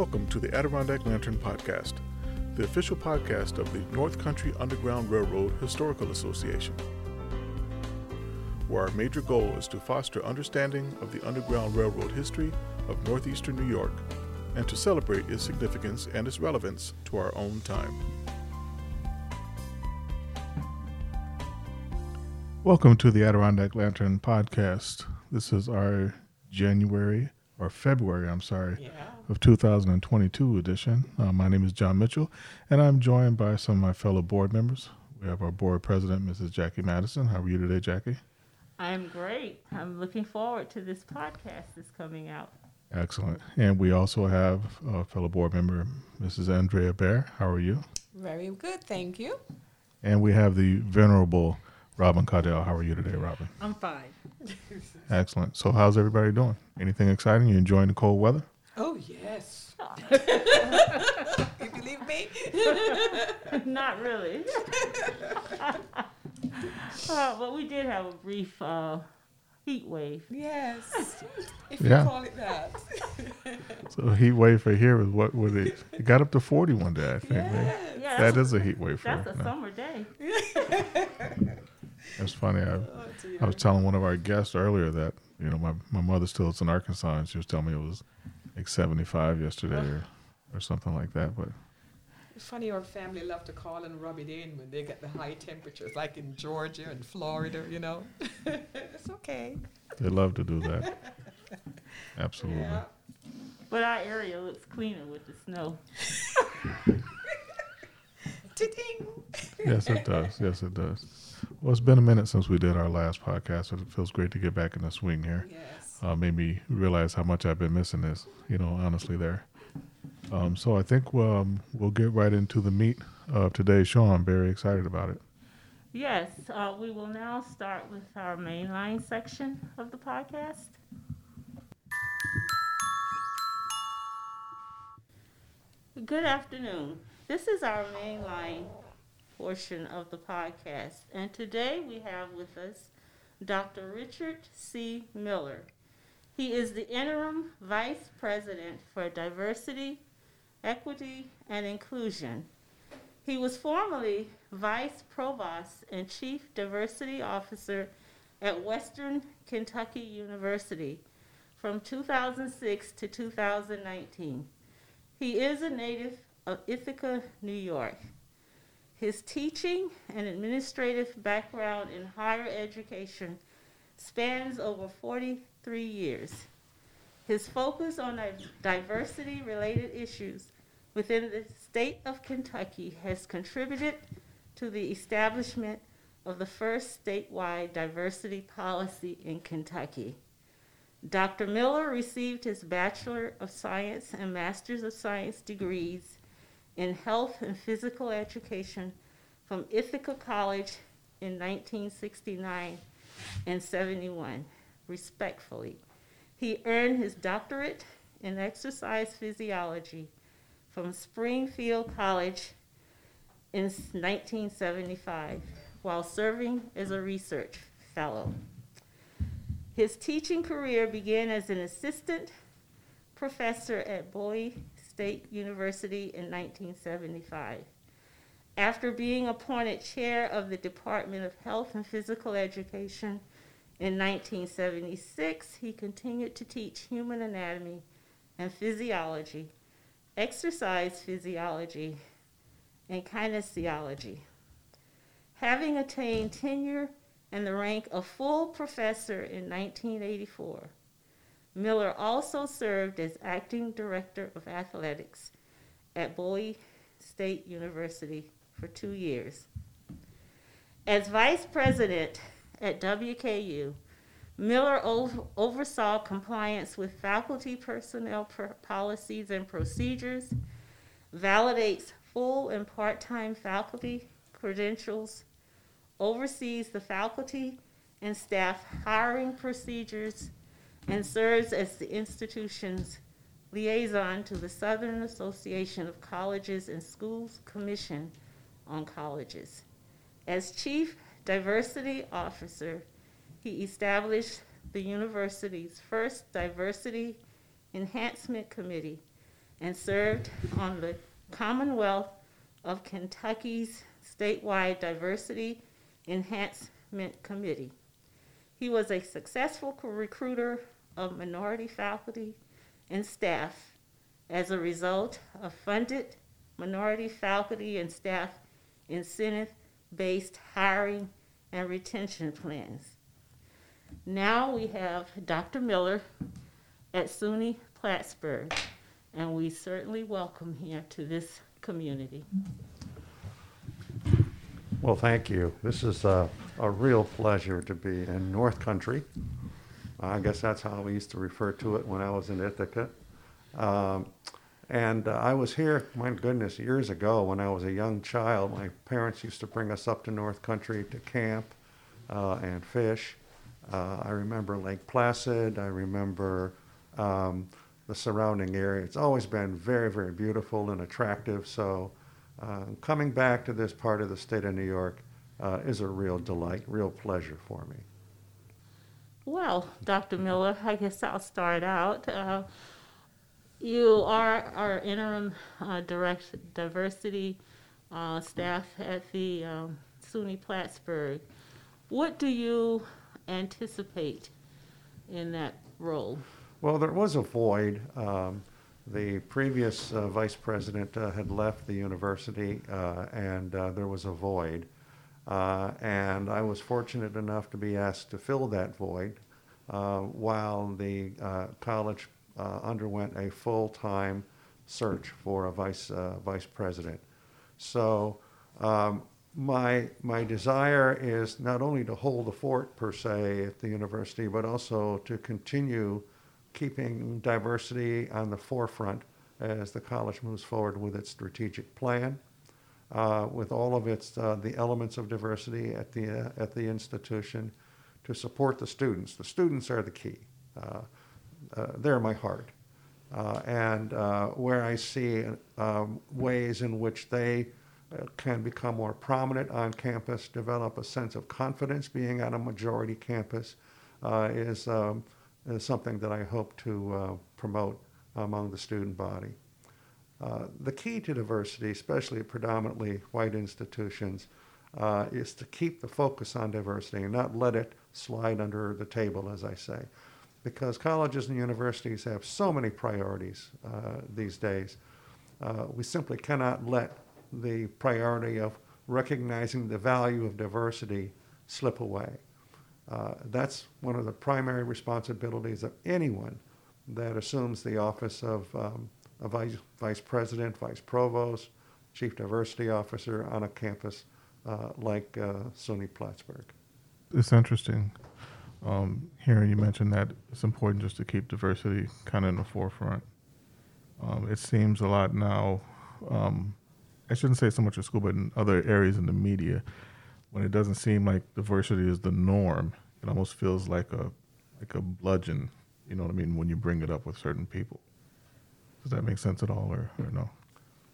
Welcome to the Adirondack Lantern Podcast, the official podcast of the North Country Underground Railroad Historical Association, where our major goal is to foster understanding of the Underground Railroad history of northeastern New York and to celebrate its significance and its relevance to our own time. Welcome to the Adirondack Lantern Podcast. This is our January or February, I'm sorry, Yeah. Of 2022 edition. Uh, my name is John Mitchell, and I'm joined by some of my fellow board members. We have our board president, Mrs. Jackie Madison. How are you today, Jackie? I'm great. I'm looking forward to this podcast that's coming out. Excellent. And we also have a fellow board member, Mrs. Andrea Bear. How are you? Very good, thank you. And we have the venerable Robin Caudell. How are you today, Robin? I'm fine. Excellent. So, how's everybody doing? Anything exciting? You enjoying the cold weather? Oh yes. you believe me? Not really. uh, but we did have a brief uh, heat wave. Yes. If Yeah. you call it that. So, heat wave for here is what would it? It got up to forty one day, I think. man. yes. Yeah, that's, a heat wave for that's a no. summer day. It's funny. I, Oh. I was telling one of our guests earlier that you know my my mother still lives in Arkansas, and she was telling me it was like 75 yesterday or or something like that. But funny our family love to call and rub it in when they get the high temperatures, like in Georgia and Florida, you know. it's okay. they love to do that. Absolutely. Yeah. But our area looks cleaner with the snow. Yes, it does. Yes, it does. Well, it's been a minute since we did our last podcast, so it feels great to get back in the swing here. Yes. Uh, made me realize how much I've been missing this. You know, honestly, there. Um, so I think um, we'll get right into the meat of today's show. I'm very excited about it. Yes, uh, we will now start with our mainline section of the podcast. Good afternoon. This is our mainline portion of the podcast, and today we have with us Dr. Richard C. Miller. He is the interim vice president for diversity, equity, and inclusion. He was formerly Vice Provost and Chief Diversity Officer at Western Kentucky University from 2006 to 2019. He is a native of Ithaca, New York. His teaching and administrative background in higher education spans over 43 years. His focus on diversity related issues within the state of Kentucky has contributed to the establishment of the first statewide diversity policy in Kentucky. Dr. Miller received his Bachelor of Science and Master's of Science degrees in Health and Physical Education from Ithaca College in 1969 and 71, respectfully. He earned his doctorate in exercise physiology from Springfield College in 1975 while serving as a research fellow. His teaching career began as an assistant professor at Bowie State University in 1975. After being appointed chair of the Department of Health and Physical Education in 1976, he continued to teach human anatomy and physiology, exercise physiology, and kinesiology. Having attained tenure and the rank of full professor in 1984, Miller also served as acting director of athletics at Bowie State University for two years. As vice president at WKU, Miller ov- oversaw compliance with faculty personnel per- policies and procedures, validates full and part time faculty credentials, oversees the faculty and staff hiring procedures, and serves as the institution's liaison to the Southern Association of Colleges and Schools Commission on Colleges. As Chief Diversity Officer, he established the university's first Diversity Enhancement Committee and served on the Commonwealth of Kentucky's statewide Diversity Enhancement Committee. He was a successful recruiter of minority faculty and staff as a result of funded minority faculty and staff incentive-based hiring and retention plans. Now we have Dr. Miller at SUNY Plattsburgh, and we certainly welcome him to this community. Well, thank you. This is a, a real pleasure to be in North Country. I guess that's how we used to refer to it when I was in Ithaca. Um, and uh, I was here, my goodness, years ago when I was a young child. My parents used to bring us up to North Country to camp uh, and fish. Uh, I remember Lake Placid. I remember um, the surrounding area. It's always been very, very beautiful and attractive. So uh, coming back to this part of the state of New York uh, is a real delight, real pleasure for me. Well, Dr. Miller, I guess I'll start out. You are our interim uh, direct diversity uh, staff at the um, SUNY Plattsburgh. What do you anticipate in that role? Well, there was a void. Um, the previous uh, vice president uh, had left the university, uh, and uh, there was a void. And I was fortunate enough to be asked to fill that void while the college underwent a full-time search for a vice uh, vice president. So um, my my desire is not only to hold the fort per se at the university, but also to continue keeping diversity on the forefront as the college moves forward with its strategic plan, uh, with all of its uh, the elements of diversity at the uh, at the institution, to support the students. The students are the key. Uh, they're my heart, uh, and uh, where I see um, ways in which they can become more prominent on campus, develop a sense of confidence being on a majority campus, is, um, is something that I hope to promote among the student body. Uh, the key to diversity, especially at predominantly white institutions, uh, is to keep the focus on diversity and not let it slide under the table, as I say. Because colleges and universities have so many priorities uh, these days, uh, we simply cannot let the priority of recognizing the value of diversity slip away. Uh, that's one of the primary responsibilities of anyone that assumes the office of um, a vice, vice president, vice provost, chief diversity officer on a campus uh, like uh, SUNY Plattsburgh. It's interesting um, hearing you mention that it's important just to keep diversity kind of in the forefront. Um, it seems a lot now. Um, I shouldn't say so much at school, but in other areas in the media, when it doesn't seem like diversity is the norm, it almost feels like a like a bludgeon. You know what I mean? When you bring it up with certain people, does that make sense at all, or, or no?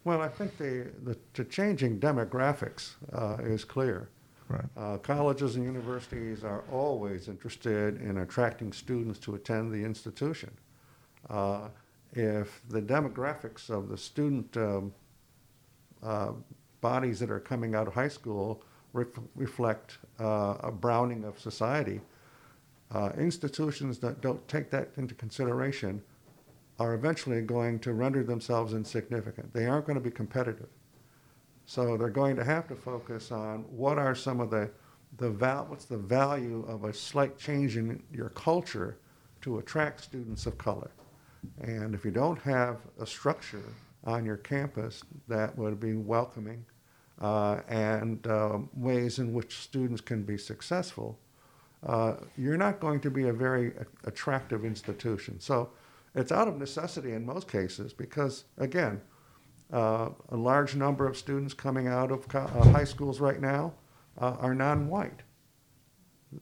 Well, I think the, the, the changing demographics uh, is clear. Right. Uh, colleges and universities are always interested in attracting students to attend the institution. Uh, if the demographics of the student um, uh, bodies that are coming out of high school ref- reflect uh, a browning of society, uh, institutions that don't take that into consideration are eventually going to render themselves insignificant. They aren't going to be competitive. So they're going to have to focus on what are some of the, the val- what's the value of a slight change in your culture to attract students of color. And if you don't have a structure on your campus that would be welcoming uh, and um, ways in which students can be successful, uh, you're not going to be a very attractive institution. So it's out of necessity in most cases because, again, uh, a large number of students coming out of co- uh, high schools right now uh, are non-white.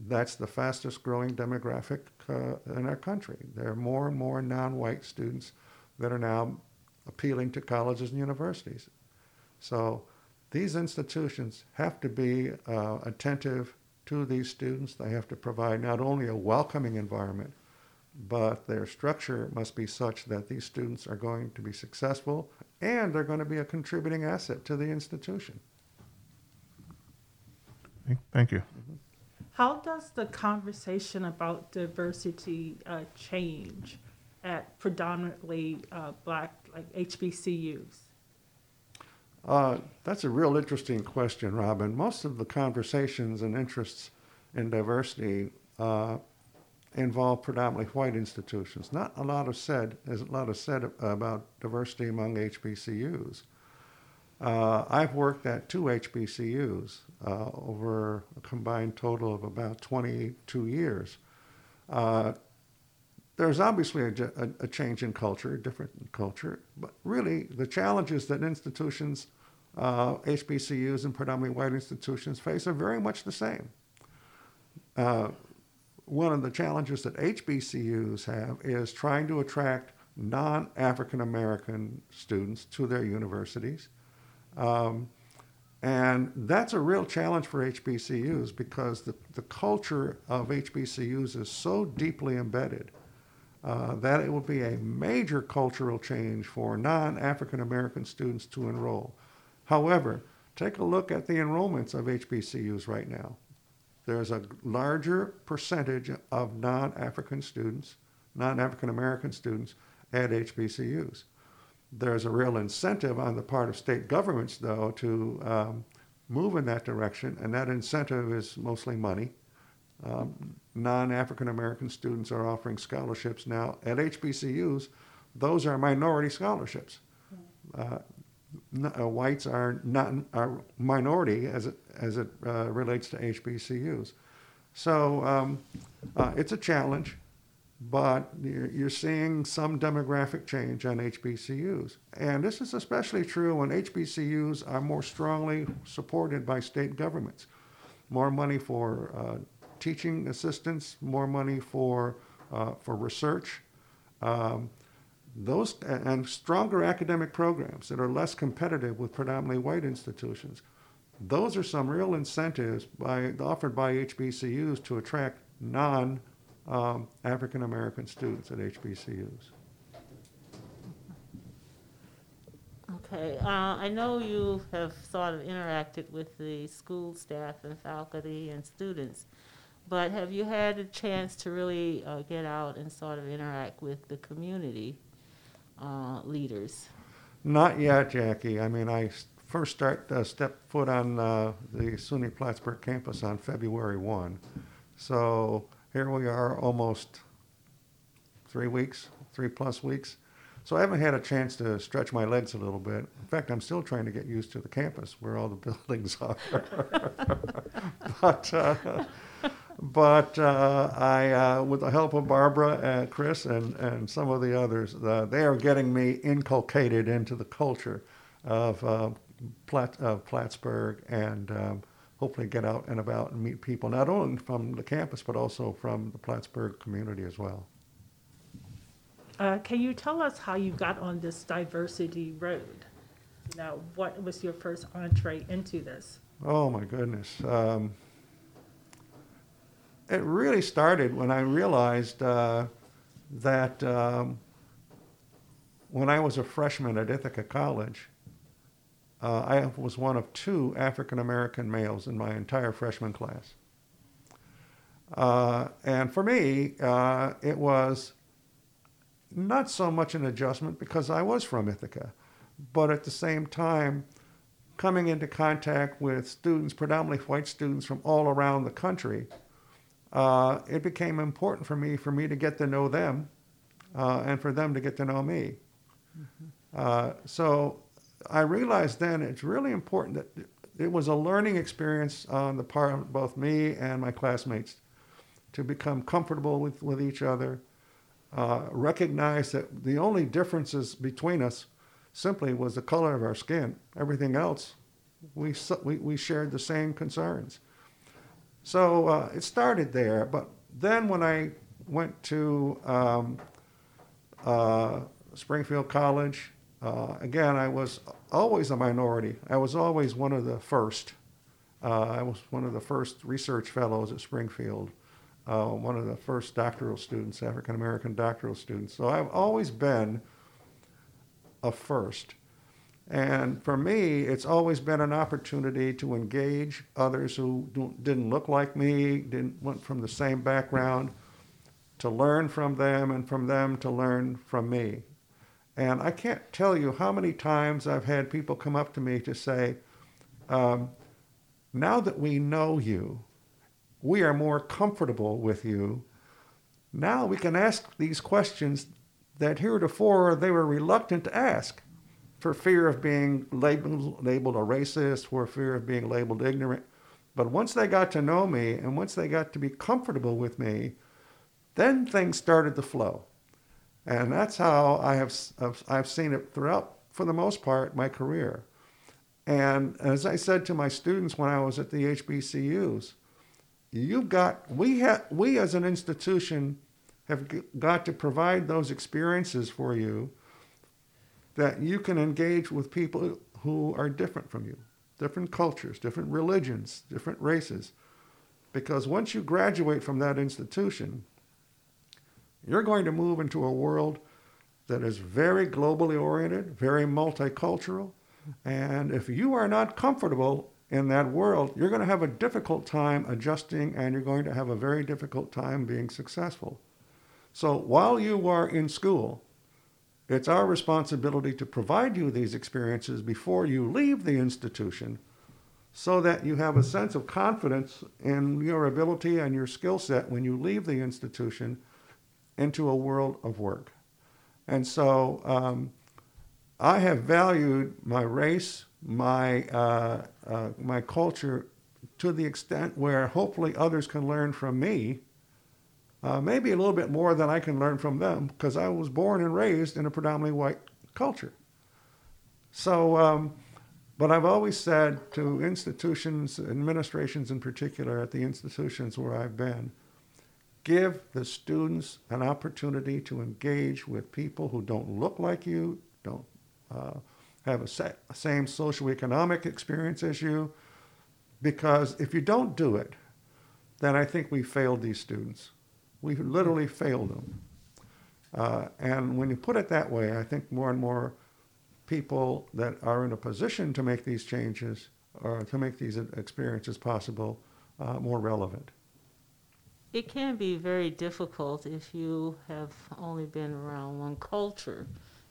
That's the fastest growing demographic uh, in our country. There are more and more non-white students that are now appealing to colleges and universities. So these institutions have to be uh, attentive to these students. They have to provide not only a welcoming environment, but their structure must be such that these students are going to be successful and they're going to be a contributing asset to the institution. Thank- Thank you. How does the conversation about diversity uh, change at predominantly uh, black, like HBCUs? Uh, that's a real interesting question, Robin. Most of the conversations and interests in diversity uh, involve predominantly white institutions. Not a lot of said. There's a lot of said about diversity among HBCUs. Uh, I've worked at two HBCUs uh, over a combined total of about 22 years. Uh, there's obviously a, a, a, change in culture, a different culture, but really the challenges that institutions, uh, HBCUs and predominantly white institutions face are very much the same. One of the challenges that HBCUs have is trying to attract non African American students to their universities. Um, and that's a real challenge for HBCUs because the, the culture of HBCUs is so deeply embedded uh, that it would be a major cultural change for non African American students to enroll. However, take a look at the enrollments of HBCUs right now. There's a larger percentage of non African students, non African American students at HBCUs. There's a real incentive on the part of state governments, though, to um, move in that direction, and that incentive is mostly money. Um, non African American students are offering scholarships now at HBCUs. Those are minority scholarships. Uh, uh, whites are not are minority as it as it uh, relates to HBCUs. So um, uh, it's a challenge but you're, you're seeing some demographic change on HBCUs. And this is especially true when HBCUs are more strongly supported by state governments. More money for uh, teaching assistants, more money for, uh, for research. Um, those and stronger academic programs that are less competitive with predominantly white institutions. Those are some real incentives by, offered by HBCUs to attract non um, African American students at HBCUs. Okay, uh, I know you have sort of interacted with the school staff and faculty and students, but have you had a chance to really uh, get out and sort of interact with the community uh, leaders? Not yet, Jackie. I mean, I first start uh, step foot on uh, the SUNY Plattsburgh campus on February 1. So here we are almost three weeks, three plus weeks. So I haven't had a chance to stretch my legs a little bit. In fact, I'm still trying to get used to the campus where all the buildings are. but uh, but uh, I, uh, with the help of Barbara and Chris and, and some of the others, uh, they are getting me inculcated into the culture of uh, Platt, Plattsburgh and um, hopefully get out and about and meet people, not only from the campus, but also from the Plattsburgh community as well. Uh, can you tell us how you got on this diversity road? Know, what was your first entree into this? Oh my goodness. Um, it really started when I realized uh, that um, when I was a freshman at Ithaca College, uh, I was one of two African American males in my entire freshman class. Uh, and for me, uh, it was not so much an adjustment because I was from Ithaca, but at the same time, coming into contact with students, predominantly white students from all around the country, uh, it became important for me for me to get to know them uh, and for them to get to know me. Mm-hmm. Uh, so I realized then it's really important that it was a learning experience on the part of both me and my classmates to become comfortable with, with each other, uh, recognize that the only differences between us simply was the color of our skin. Everything else, we, we, we shared the same concerns. So uh, it started there, but then when I went to um, uh, Springfield College, uh, again, I was always a minority. I was always one of the first. Uh, I was one of the first research fellows at Springfield. uh, one of the first doctoral students, African American doctoral students. So I've always been a first. And for me, it's always been an opportunity to engage others who didn't look like me, didn't went from the same background, to learn from them, and from them to learn from me. And I can't tell you how many times I've had people come up to me to say, um, now that we know you, we are more comfortable with you. Now we can ask these questions that heretofore they were reluctant to ask for fear of being labeled, labeled a racist, for fear of being labeled ignorant. But once they got to know me and once they got to be comfortable with me, then things started to flow. And that's how I have, I've seen it throughout, for the most part, my career. And as I said to my students when I was at the HBCUs, you've got, we, have, we as an institution have got to provide those experiences for you that you can engage with people who are different from you, different cultures, different religions, different races. Because once you graduate from that institution, you're going to move into a world that is very globally oriented, very multicultural. And if you are not comfortable in that world, you're going to have a difficult time adjusting and you're going to have a very difficult time being successful. So while you are in school, it's our responsibility to provide you these experiences before you leave the institution so that you have a sense of confidence in your ability and your skill set when you leave the institution into a world of work. And so um, I have valued my race, my, uh, uh, my culture to the extent where hopefully others can learn from me, uh, maybe a little bit more than I can learn from them because I was born and raised in a predominantly white culture. So, um, but I've always said to institutions, administrations in particular, at the institutions where I've been, give the students an opportunity to engage with people who don't look like you, don't uh, have a sa- same socioeconomic experience as you, because if you don't do it, then I think we failed these students. We literally failed them. Uh, and when you put it that way, I think more and more people that are in a position to make these changes or to make these experiences possible uh, more relevant it can be very difficult if you have only been around one culture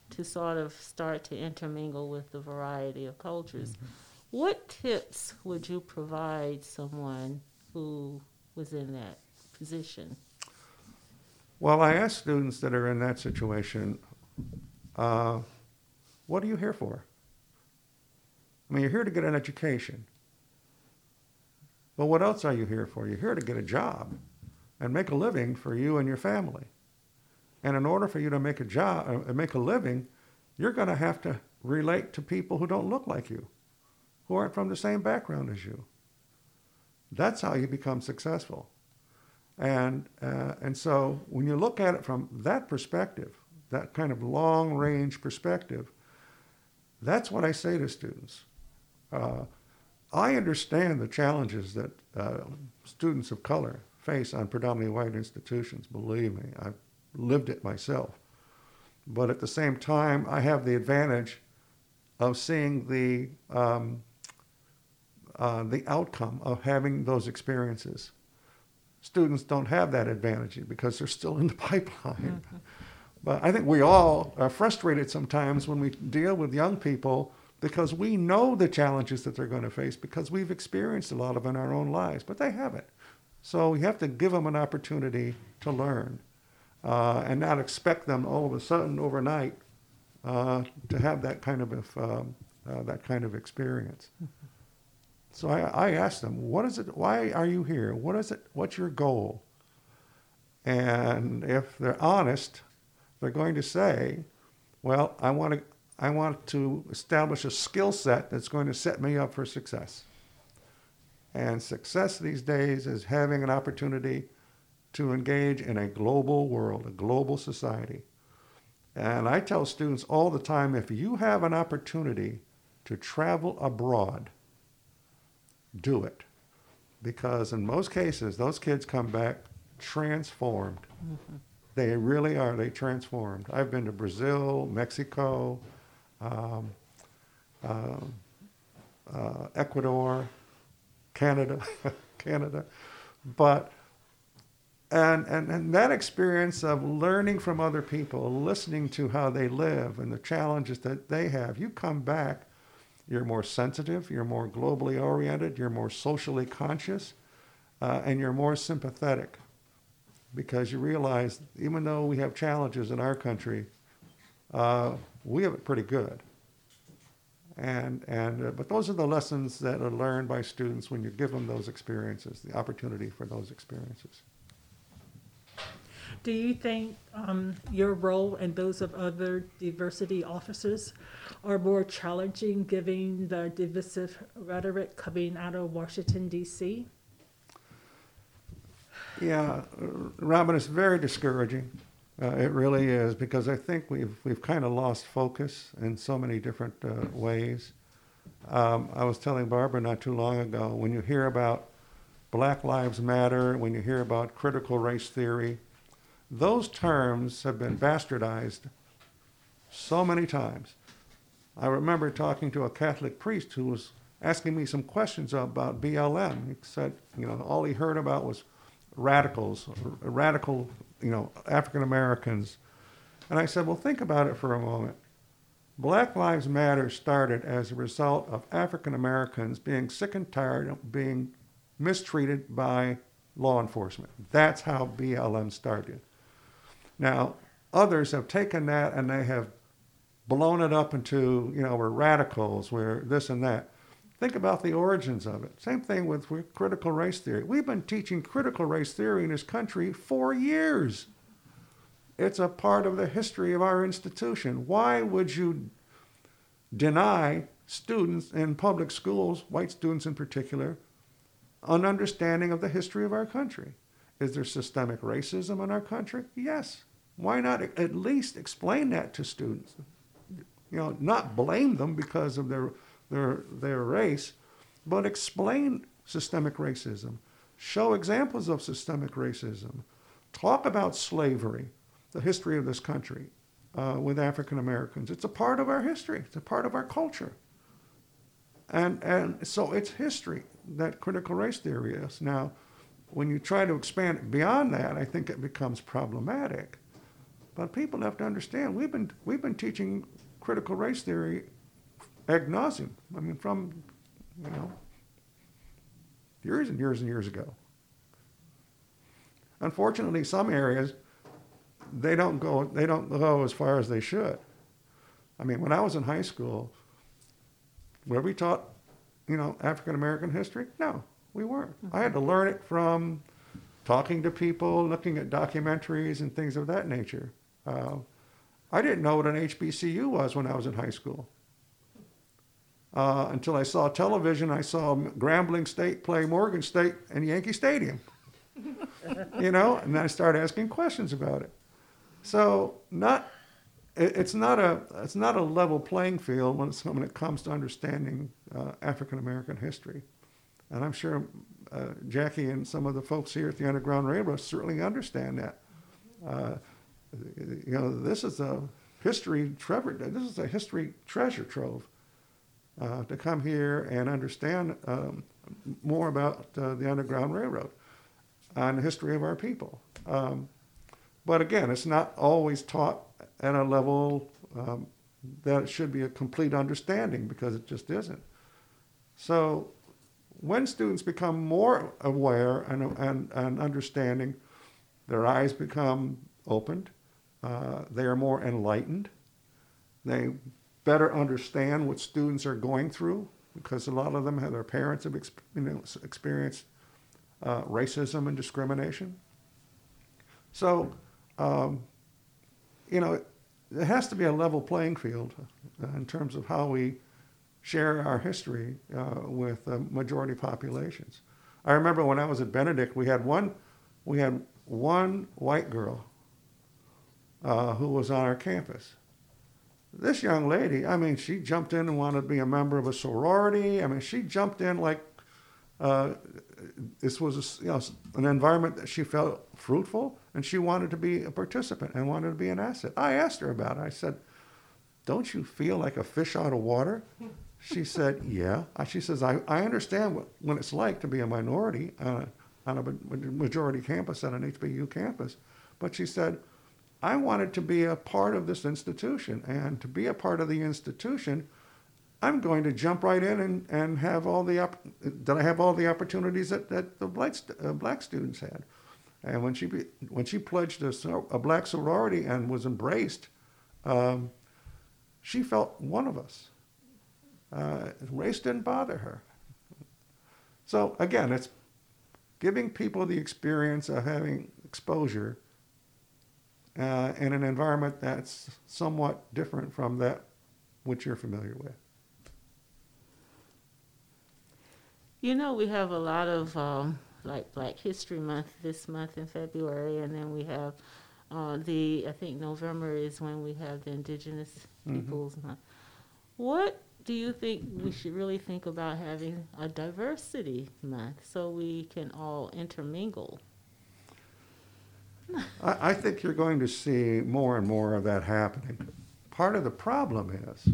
to sort of start to intermingle with the variety of cultures. Mm-hmm. What tips would you provide someone who was in that position? Well, I ask students that are in that situation, uh, what are you here for? I mean, you're here to get an education. But what else are you here for? You're here to get a job and make a living for you and your family. And in order for you to make a job, uh, make a living, you're going to have to relate to people who don't look like you, who aren't from the same background as you. That's how you become successful. And, uh, and so when you look at it from that perspective, that kind of long range perspective, that's what I say to students. Uh, I understand the challenges that uh, students of color face on predominantly white institutions, believe me. I've lived it myself. But at the same time, I have the advantage of seeing the, um, uh, the outcome of having those experiences. Students don't have that advantage because they're still in the pipeline. Mm-hmm. But I think we all are frustrated sometimes when we deal with young people because we know the challenges that they're going to face because we've experienced a lot of in our own lives, but they haven't. So we have to give them an opportunity to learn uh, and not expect them all of a sudden overnight uh, to have that kind of um, uh, that kind of experience. So I, I asked them, "What is it? Why are you here? What is it? What's your goal?" And if they're honest, they're going to say, "Well, I want to I want to establish a skill set that's going to set me up for success." And success these days is having an opportunity to engage in a global world, a global society. And I tell students all the time if you have an opportunity to travel abroad, do it. Because in most cases, those kids come back transformed. They really are. They transformed. I've been to Brazil, Mexico, um, uh, uh, Ecuador, Canada, Canada, but and, and and that experience of learning from other people, listening to how they live and the challenges that they have, you come back, you're more sensitive, you're more globally oriented, you're more socially conscious, uh, and you're more sympathetic because you realize even though we have challenges in our country, uh, we have it pretty good. And, and uh, but those are the lessons that are learned by students when you give them those experiences, the opportunity for those experiences. Do you think um, your role and those of other diversity officers are more challenging given the divisive rhetoric coming out of Washington, D.C.? Yeah, Robin, it's very discouraging. Uh, it really is because I think we've we've kind of lost focus in so many different uh, ways. Um, I was telling Barbara not too long ago when you hear about Black Lives Matter, when you hear about critical race theory, those terms have been bastardized so many times. I remember talking to a Catholic priest who was asking me some questions about BLM. He said, you know, all he heard about was radicals, radical, you know, African Americans. And I said, well, think about it for a moment. Black Lives Matter started as a result of African Americans being sick and tired of being mistreated by law enforcement. That's how BLM started. Now, others have taken that and they have blown it up into, you know, we're radicals, we're this and that. Think about the origins of it. Same thing with, with critical race theory. We've been teaching critical race theory in this country for years. It's a part of the history of our institution. Why would you deny students in public schools, white students in particular, an understanding of the history of our country? Is there systemic racism in our country? Yes. Why not at least explain that to students? You know, not blame them because of their their their race, but explain systemic racism. Show examples of systemic racism. Talk about slavery, the history of this country uh, with African Americans. It's a part of our history. It's a part of our culture. And and so it's history that critical race theory is. Now, when you try to expand it beyond that, I think it becomes problematic. But people have to understand we've been we've been teaching critical race theory ad nauseum. I mean, from you know years and years and years ago. Unfortunately, some areas they don't go they don't go as far as they should. I mean, when I was in high school, were we taught, you know, African American history? No, we weren't. I had to learn it from talking to people, looking at documentaries and things of that nature. Uh, I didn't know what an HBCU was when I was in high school. Uh, until I saw television, I saw Grambling State play Morgan State in Yankee Stadium. you know, and then I started asking questions about it. So, not it, it's not a it's not a level playing field when, when it comes to understanding uh, African American history. And I'm sure uh, Jackie and some of the folks here at the Underground Railroad certainly understand that. Uh, you know, this is a history treasure. This is a history treasure trove. Uh, to come here and understand um, more about uh, the Underground Railroad and the history of our people. Um, but again, it's not always taught at a level um, that it should be a complete understanding because it just isn't. So when students become more aware and, and, and understanding, their eyes become opened, uh, they are more enlightened, they better understand what students are going through because a lot of them have their parents have you know, experienced uh, racism and discrimination. So, um, you know, it has to be a level playing field uh, in terms of how we share our history uh, with uh, majority populations. I remember when I was at Benedict, we had one, we had one white girl uh, who was on our campus. This young lady, I mean, she jumped in and wanted to be a member of a sorority. I mean, she jumped in like uh, this was a, you know, an environment that she felt fruitful and she wanted to be a participant and wanted to be an asset. I asked her about it. I said, Don't you feel like a fish out of water? She said, Yeah. She says, I, I understand what, what it's like to be a minority uh, on a majority campus, on an HBU campus. But she said, I wanted to be a part of this institution. And to be a part of the institution, I'm going to jump right in and, and have all the that I have all the opportunities that, that the black, uh, black students had. And when she be, when she pledged a, a, black sorority and was embraced, um, she felt one of us. Uh, race didn't bother her. So again, it's giving people the experience of having exposure uh, in an environment that's somewhat different from that which you're familiar with. You know, we have a lot of um, like Black History Month this month in February, and then we have uh, the I think November is when we have the Indigenous mm-hmm. Peoples Month. What do you think we should really think about having a diversity month so we can all intermingle? I, I think you're going to see more and more of that happening. Part of the problem is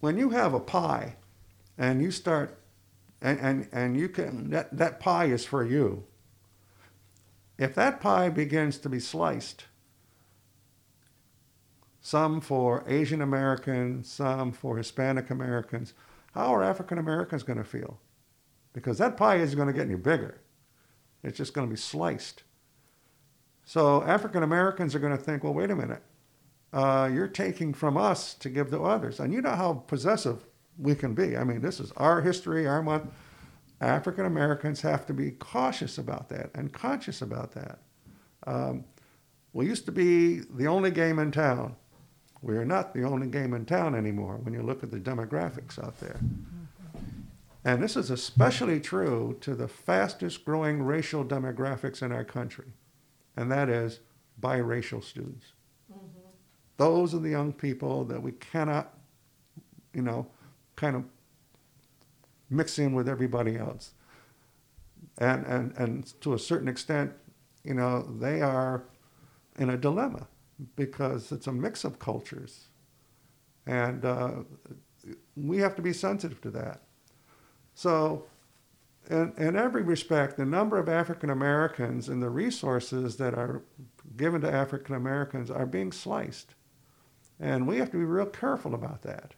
when you have a pie and you start and, and, and you can that, that pie is for you if that pie begins to be sliced some for asian americans some for hispanic americans how are african americans going to feel because that pie isn't going to get any bigger it's just going to be sliced so african americans are going to think well wait a minute uh, you're taking from us to give to others and you know how possessive we can be. I mean, this is our history, our month. African Americans have to be cautious about that and conscious about that. Um, we used to be the only game in town. We are not the only game in town anymore when you look at the demographics out there. And this is especially true to the fastest growing racial demographics in our country, and that is biracial students. Mm-hmm. Those are the young people that we cannot, you know, kind of mix in with everybody else. And, and, and to a certain extent, you know, they are in a dilemma because it's a mix of cultures. And uh, we have to be sensitive to that. So, in, in every respect, the number of African Americans and the resources that are given to African Americans are being sliced. And we have to be real careful about that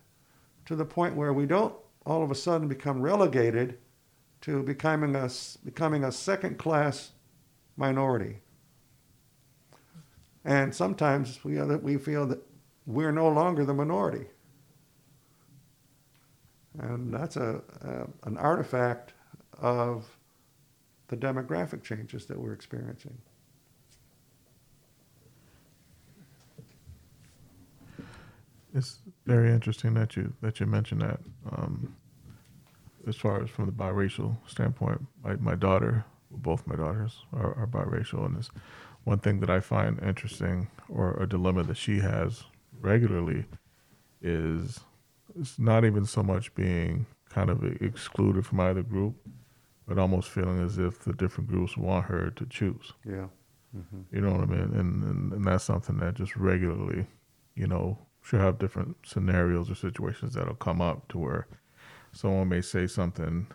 to the point where we don't all of a sudden become relegated to becoming a, becoming a second class minority. And sometimes we, we feel that we're no longer the minority. And that's a, a, an artifact of the demographic changes that we're experiencing. It's very interesting that you that you mentioned that. Um, as far as from the biracial standpoint, my, my daughter, both my daughters are, are biracial, and it's one thing that I find interesting, or a dilemma that she has regularly, is it's not even so much being kind of excluded from either group, but almost feeling as if the different groups want her to choose. Yeah. Mm-hmm. You know what I mean? And, and and that's something that just regularly, you know, she'll have different scenarios or situations that'll come up to where someone may say something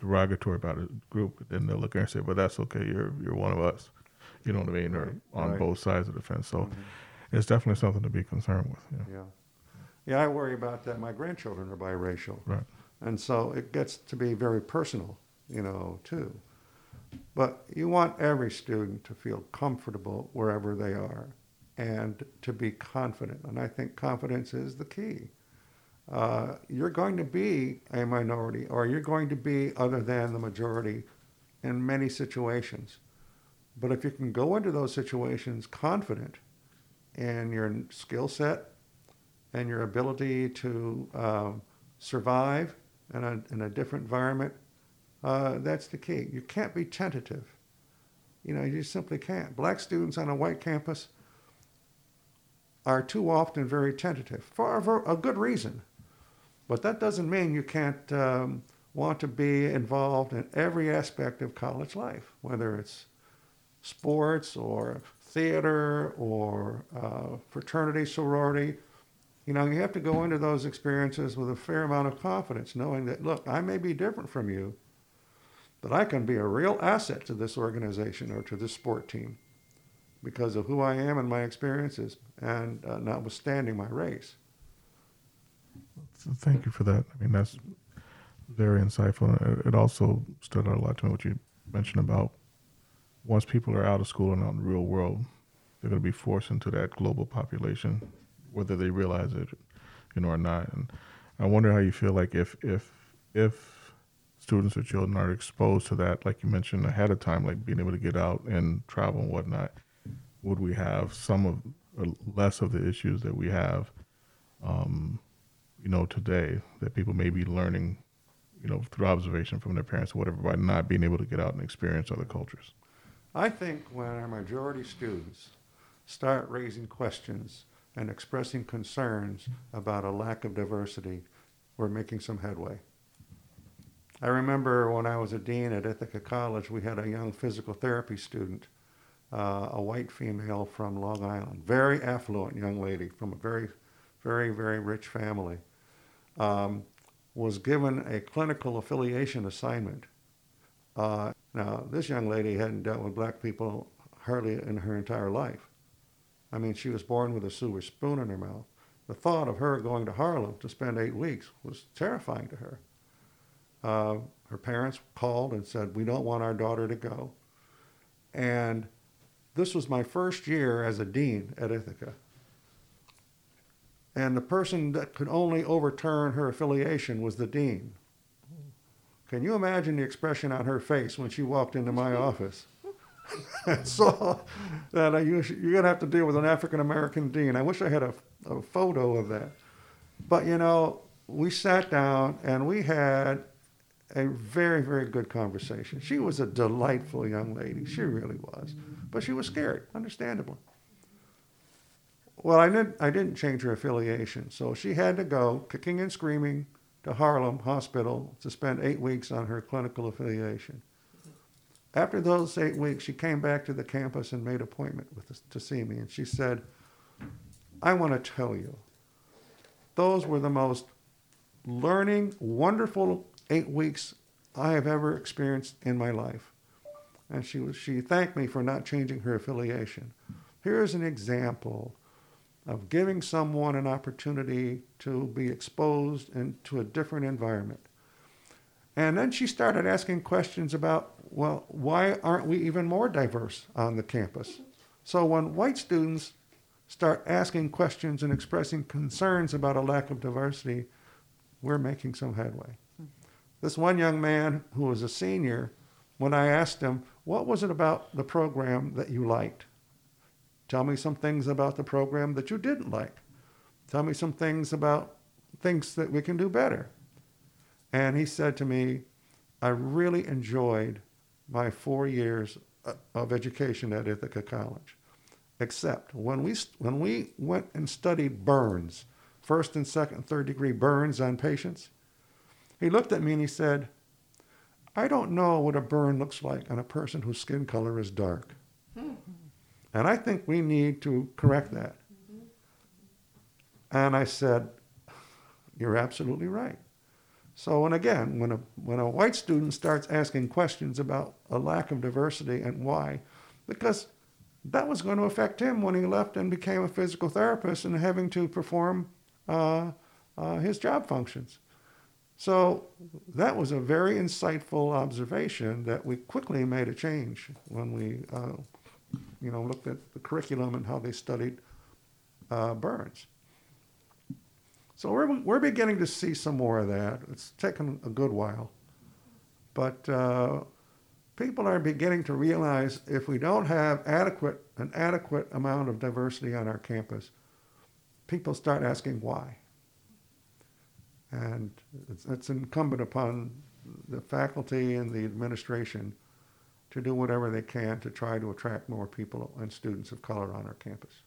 derogatory about a group, then they'll look at her and say, "But that's okay. You're you're one of us." You know what I mean? Or on right. both sides of the fence. So mm-hmm. it's definitely something to be concerned with. Yeah. yeah. Yeah, I worry about that. My grandchildren are biracial. Right. And so it gets to be very personal, you know, too. But you want every student to feel comfortable wherever they are and to be confident. And I think confidence is the key. Uh, you're going to be a minority or you're going to be other than the majority in many situations. But if you can go into those situations confident in your skill set and your ability to um, survive in a, in a different environment, uh, that's the key. You can't be tentative. You know, you simply can't. Black students on a white campus are too often very tentative for a, good reason. But that doesn't mean you can't um, want to be involved in every aspect of college life, whether it's sports or theater or uh, fraternity, sorority. You know, you have to go into those experiences with a fair amount of confidence, knowing that, look, I may be different from you, but I can be a real asset to this organization or to this sport team because of who I am and my experiences, and uh, notwithstanding my race. Thank you for that. I mean, that's very insightful. It- also stood out a lot to me what you mentioned about once people are out of school and out in the real world, they're going to be forced into that global population, whether they realize it, you know, or not. And I wonder how you feel like if if if students or children are exposed to that, like you mentioned ahead of time, like being able to get out and travel and whatnot, would we have some of or less of the issues that we have? Um, you know, today that people may be learning, you know, through observation from their parents or whatever, by not being able to get out and experience other cultures. I think when our majority students start raising questions and expressing concerns about a lack of diversity, we're making some headway. I remember when I was a dean at Ithaca College, we had a young physical therapy student, uh, a white female from Long Island, very affluent young lady from a very, very, very rich family, um, was given a clinical affiliation assignment. Uh, now, this young lady hadn't dealt with black people hardly in her entire life. I mean, she was born with a silver spoon in her mouth. The thought of her going to Harlem to spend eight weeks was terrifying to her. Uh, her parents called and said, We don't want our daughter to go. And this was my first year as a dean at Ithaca. And the person that could only overturn her affiliation was the dean. Can you imagine the expression on her face when she walked into my office? and saw that uh, you, you're going to have to deal with an African American dean. I wish I had a, a photo of that. But you know, we sat down and we had a very, very good conversation. She was a delightful young lady. She really was. But she was scared, understandably. Well, I didn't, I didn't change her affiliation. So she had to go, kicking and screaming, to Harlem Hospital to spend eight weeks on her clinical affiliation. After those eight weeks, she came back to the campus and made appointment with to see me. And she said, I want to tell you, those were the most learning, wonderful eight weeks I have ever experienced in my life. And she, was, she thanked me for not changing her affiliation. Here's an example of giving someone an opportunity to be exposed into a different environment. And then she started asking questions about, well, why aren't we even more diverse on the campus? So when white students start asking questions and expressing concerns about a lack of diversity, we're making some headway. This one young man who was a senior, when I asked him, what was it about the program that you liked? Tell me some things about the program that you didn't like. Tell me some things about things that we can do better. And he said to me, I really enjoyed my four years uh, of education at Ithaca College, except when we, when we went and studied burns, first and second third degree burns on patients, he looked at me and he said, I don't know what a burn looks like on a person whose skin color is dark. And I think we need to correct that. And I said, You're absolutely right. So, and again, when a, when a white student starts asking questions about a lack of diversity and why, because that was going to affect him when he left and became a physical therapist and having to perform uh, uh, his job functions. So that was a very insightful observation that we quickly made a change when we uh, you know, looked at the curriculum and how they studied uh, burns. So we're, we're beginning to see some more of that. It's taken a good while. But uh, people are beginning to realize if we don't have adequate an adequate amount of diversity on our campus, people start asking why. And it's, it's incumbent upon the faculty and the administration to do whatever they can to try to attract more people and students of color on our campus.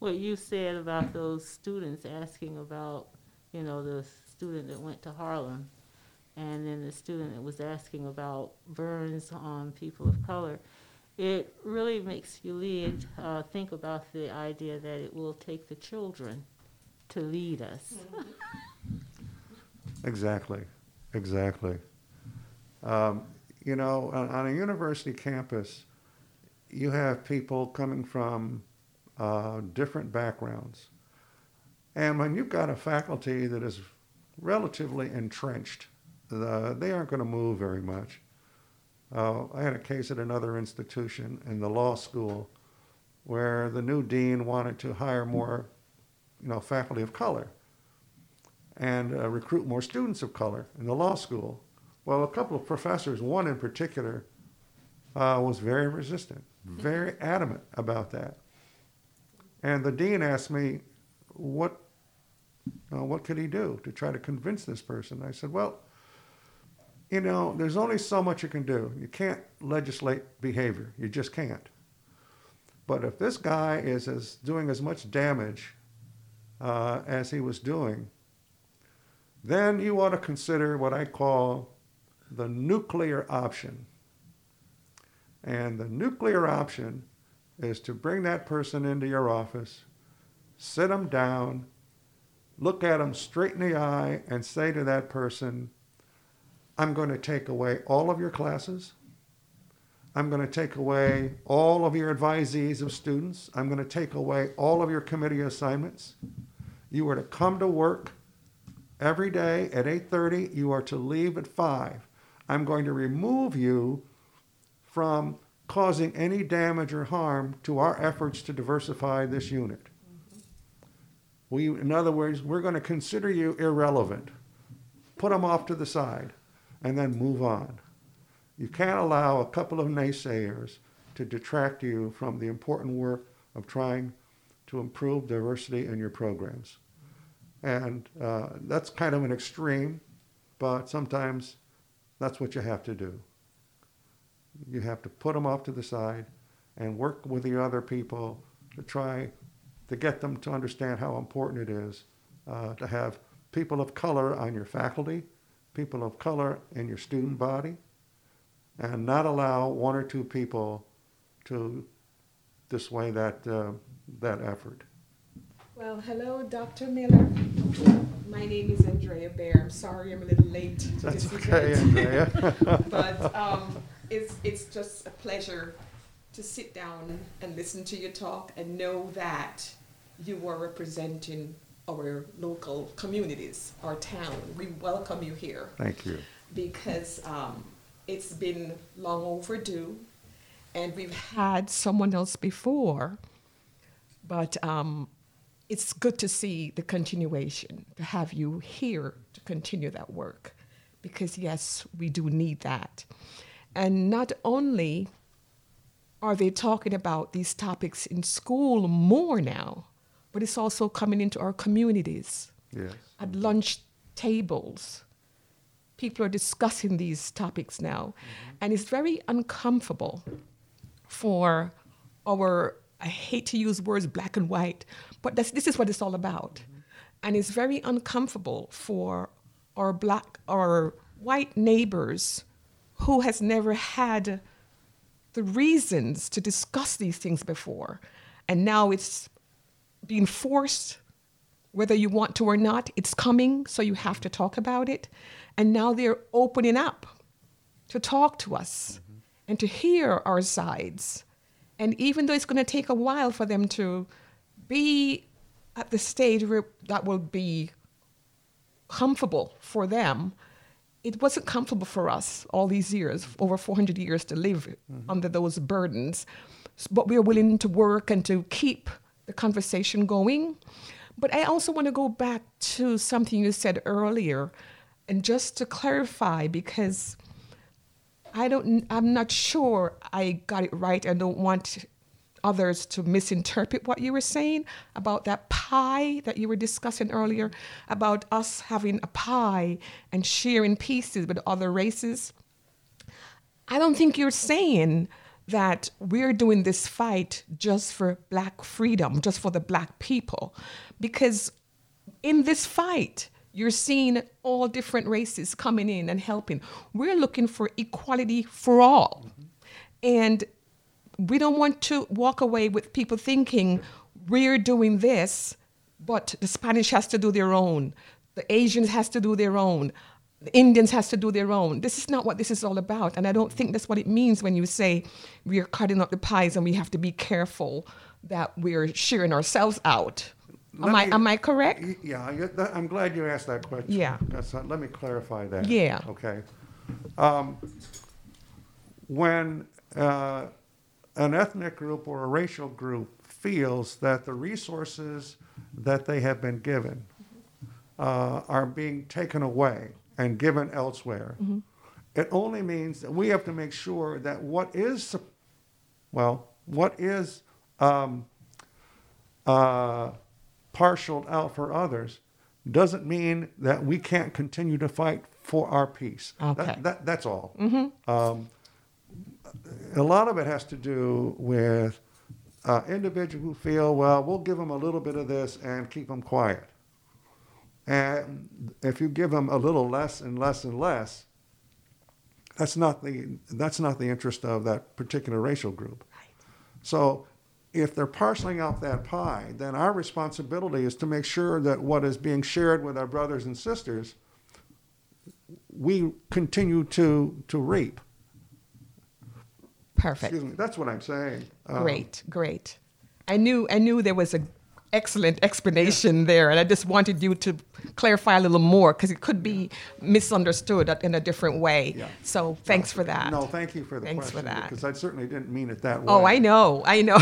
What you said about those students asking about, you know, the student that went to Harlem, and then the student that was asking about burns on people of color. It really makes you lead, uh, think about the idea that it will take the children to lead us. Exactly, exactly. Um, you know, on, on, a university campus, you have people coming from uh, different backgrounds. And when you've got a faculty that is relatively entrenched, the, they aren't going to move very much. Uh, I had a case at another institution in the law school where the new dean wanted to hire more, you know, faculty of color and uh, recruit more students of color in the law school. Well, a couple of professors, one in particular, uh, was very resistant, very adamant about that. And the dean asked me, what, uh, what could he do to try to convince this person? I said, well, you know, there's only so much you can do. You can't legislate behavior. You just can't. But if this guy is as, doing as much damage uh, as he was doing, then you ought to consider what I call the nuclear option. And the nuclear option is to bring that person into your office, sit them down, look at them straight in the eye, and say to that person, I'm going to take away all of your classes. I'm going to take away all of your advisees of students. I'm going to take away all of your committee assignments. You are to come to work every day at 8:30. You are to leave at 5. I'm going to remove you from causing any damage or harm to our efforts to diversify this unit. We, in other words, we're going to consider you irrelevant. Put them off to the side and then move on. You can't allow a couple of naysayers to detract you from the important work of trying to improve diversity in your programs. And uh, that's kind of an extreme, but sometimes that's what you have to do. You have to put them off to the side and work with the other people to try to get them to understand how important it is uh, to have people of color on your faculty, people of color in your student body, and not allow one or two people to dissuade that, uh, that effort. Well, hello, Dr. Miller. My name is Andrea Bear. I'm sorry I'm a little late to That's this okay. Andrea. but um, it's, it's just a pleasure to sit down and listen to you talk and know that you are representing our local communities, our town. We welcome you here Thank you. because um, it's been long overdue, and we've had someone else before, but um, it's good to see the continuation, to have you here to continue that work, because yes, we do need that. And not only are they talking about these topics in school more now, but it's also coming into our communities Yes. at lunch tables. People are discussing these topics now, mm-hmm. and it's very uncomfortable for our. I hate to use words black and white, but this is what it's all about, and it's very uncomfortable for our black or white neighbors who has never had the reasons to discuss these things before, and now it's being forced whether you want to or not, it's coming, so you have to talk about it. And now they're opening up to talk to us mm-hmm. and to hear our sides. And even though it's going to take a while for them to be at the stage where that will be comfortable for them, it wasn't comfortable for us all these years, over 400 years, to live mm-hmm. under those burdens. But we are willing to work and to keep the conversation going. But I also want to go back to something you said earlier, and just to clarify, because I don't, I'm not sure I got it right. I don't want others to misinterpret what you were saying about that pie that you were discussing earlier, about us having a pie and sharing pieces with other races. I don't think you're saying that we're doing this fight just for black freedom, just for the black people. Because in this fight, You're seeing all different races coming in and helping. We're looking for equality for all. And we don't want to walk away with people thinking we're doing this, but the Spanish has to do their own, the Asians has to do their own, the Indians has to do their own. This is not what this is all about, and I don't think that's what it means when you say we are cutting up the pies and we have to be careful that we're sharing ourselves out. Let Am I me- am I correct? Yeah, I get that- I'm glad you asked that question. Yeah. That's, not- let me clarify that. Yeah. Okay. Um, When uh, an ethnic group or a racial group feels that the resources that they have been given uh, are being taken away and given elsewhere, it only means that we have to make sure that what is, well, what is um, uh, partialed out for others doesn't mean that we can't continue to fight for our piece. Okay. that- that's all. Mm-hmm. Um, a lot of it has to do with uh, individuals who feel, well, we'll give them a little bit of this and keep them quiet. And if you give them a little less and less and less, that's not the that's not the interest of that particular racial group. Right. So if they're parceling out that pie, then our responsibility is to make sure that what is being shared with our brothers and sisters, we continue to to reap. Perfect. Excuse me. That's what I'm saying. Um, Great, great. I knew I knew there was a excellent explanation there, and I just wanted you to clarify a little more because it could be misunderstood in a different way. Yeah. So thanks for that. No, thank you for the Thanks for question that. because I certainly didn't mean it that way. Oh, I know, I know.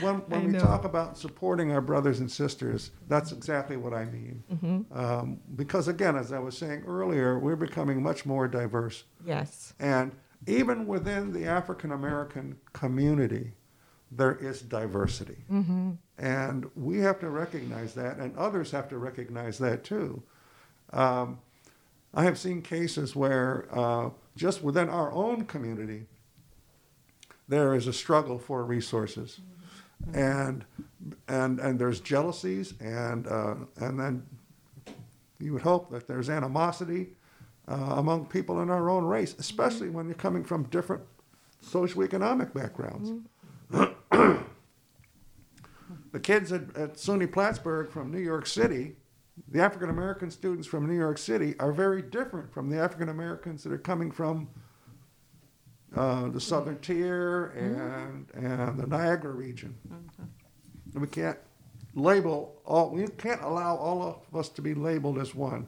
when, when I we know. talk about supporting our brothers and sisters, that's exactly what I mean. Mm-hmm. Um, because again, as I was saying earlier, we're becoming much more diverse. yes, And even within the African American community, there is diversity. And we have to recognize that, and others have to recognize that too. Um, I have seen cases where uh, just within our own community, there is a struggle for resources. And, and, and there's jealousies, and, uh, and then you would hope that there's animosity uh, among people in our own race, especially when you're coming from different socioeconomic backgrounds. the kids at, at SUNY Plattsburgh from New York City, the African American students from New York City are very different from the African Americans that are coming from uh, the Southern Tier and, and the Niagara region. And we can't label all, we can't allow all of us to be labeled as one.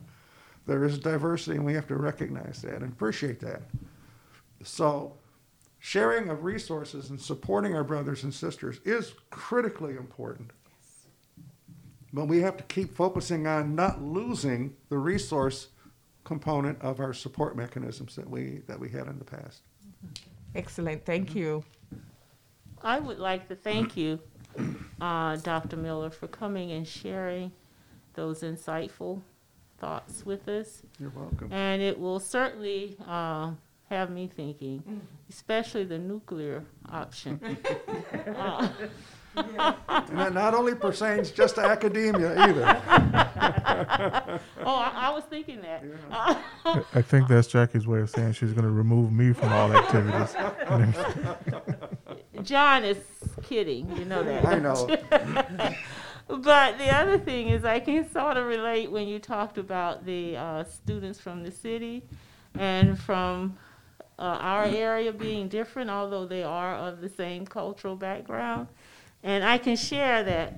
There is diversity, and we have to recognize that and appreciate that. So, sharing of resources and supporting our brothers and sisters is critically important. But we have to keep focusing on not losing the resource component of our support mechanisms that we that we had in the past. excellent. Thank you. I would like to thank you, uh, Dr. Miller, for coming and sharing those insightful thoughts with us. You're welcome. And it will certainly uh, have me thinking, especially the nuclear option. Uh, And that not only pertains just to academia either. oh, I, I was thinking that. I- I think that's Jackie's way of saying she's going to remove me from all activities. John is kidding, you know that. I know. But the other thing is, I can sort of relate when you talked about the uh, students from the city and from uh, our area being different, although they are of the same cultural background. And I can share that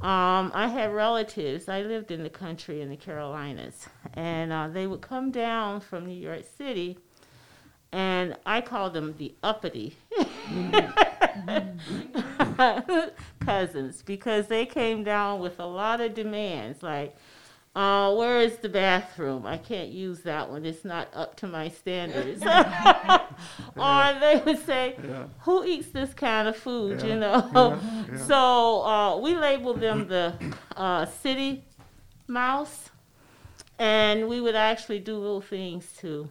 um, I had relatives. I lived in the country in the Carolinas, and uh, they would come down from New York City, and I call them the uppity cousins because they came down with a lot of demands like uh, where is the bathroom? I can't use that one. It's not up to my standards. or they would say, Yeah. who eats this kind of food, Yeah, you know? yeah, yeah. So uh, we labeled them the uh, city mouse, and we would actually do little things to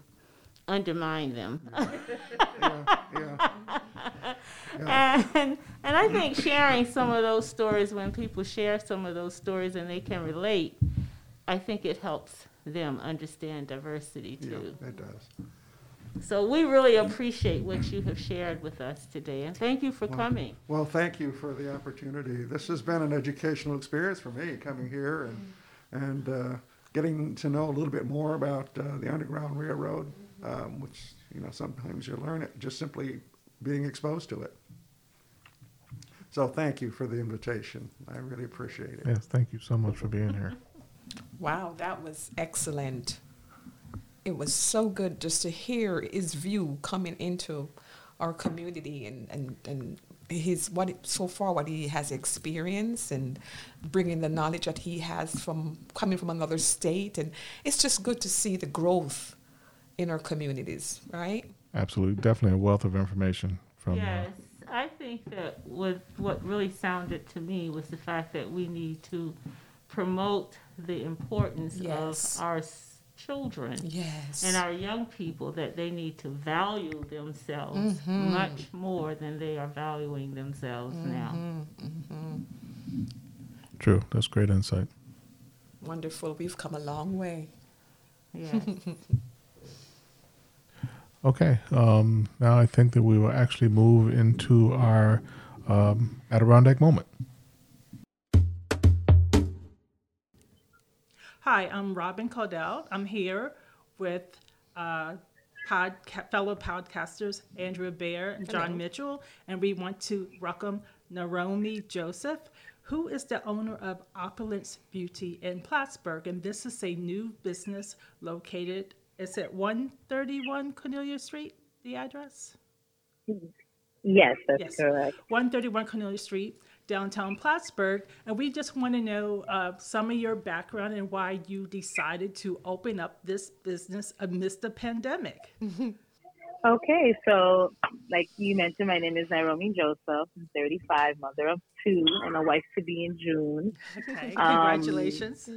undermine them. Yeah, yeah. Yeah. And and I think sharing some of those stories when people share some of those stories and they can relate, I think it helps them understand diversity too. Yeah, too. it does. So we really appreciate what you have shared with us today, and thank you for Well, coming. Well, thank you for the opportunity. This has been an educational experience for me, coming here and, and uh, getting to know a little bit more about uh, the Underground Railroad, um, which, you know, sometimes you learn it just simply being exposed to it. So thank you for the invitation. I really appreciate it. Yes, thank you so much for being here. Wow, that was excellent. It was so good just to hear his view coming into our community and, and, and his what it, so far what he has experienced and bringing the knowledge that he has from coming from another state and it's just good to see the growth in our communities, right? Absolutely, definitely a wealth of information from. uh, Yes, I think that with what really sounded to me was the fact that we need to promote the importance Yes. of our children Yes. and our young people that they need to value themselves Mhm. much more than they are valuing themselves now. Mm-hmm. True, that's great insight. Wonderful. We've come a long way. Yes. Okay, um, now I think that we will actually move into our um, Adirondack moment. Hi, I'm Robin Caudell. I'm here with uh, podca- fellow podcasters Andrea Bear and John Hello. Mitchell, and we want to welcome Naromie Joseph, who is the owner of Opulence Beaute in Plattsburgh, and this is a new business located. It's at 131 Cornelia Street. The address. Yes, that's Yes. correct. 131 Cornelia Street, downtown Plattsburgh. And we just want to know uh, some of your background and why you decided to open up this business amidst the pandemic. Okay, so like you mentioned, my name is Naromie Joseph. I'm 35, mother of two, and a wife to be in June. Okay, Um, congratulations.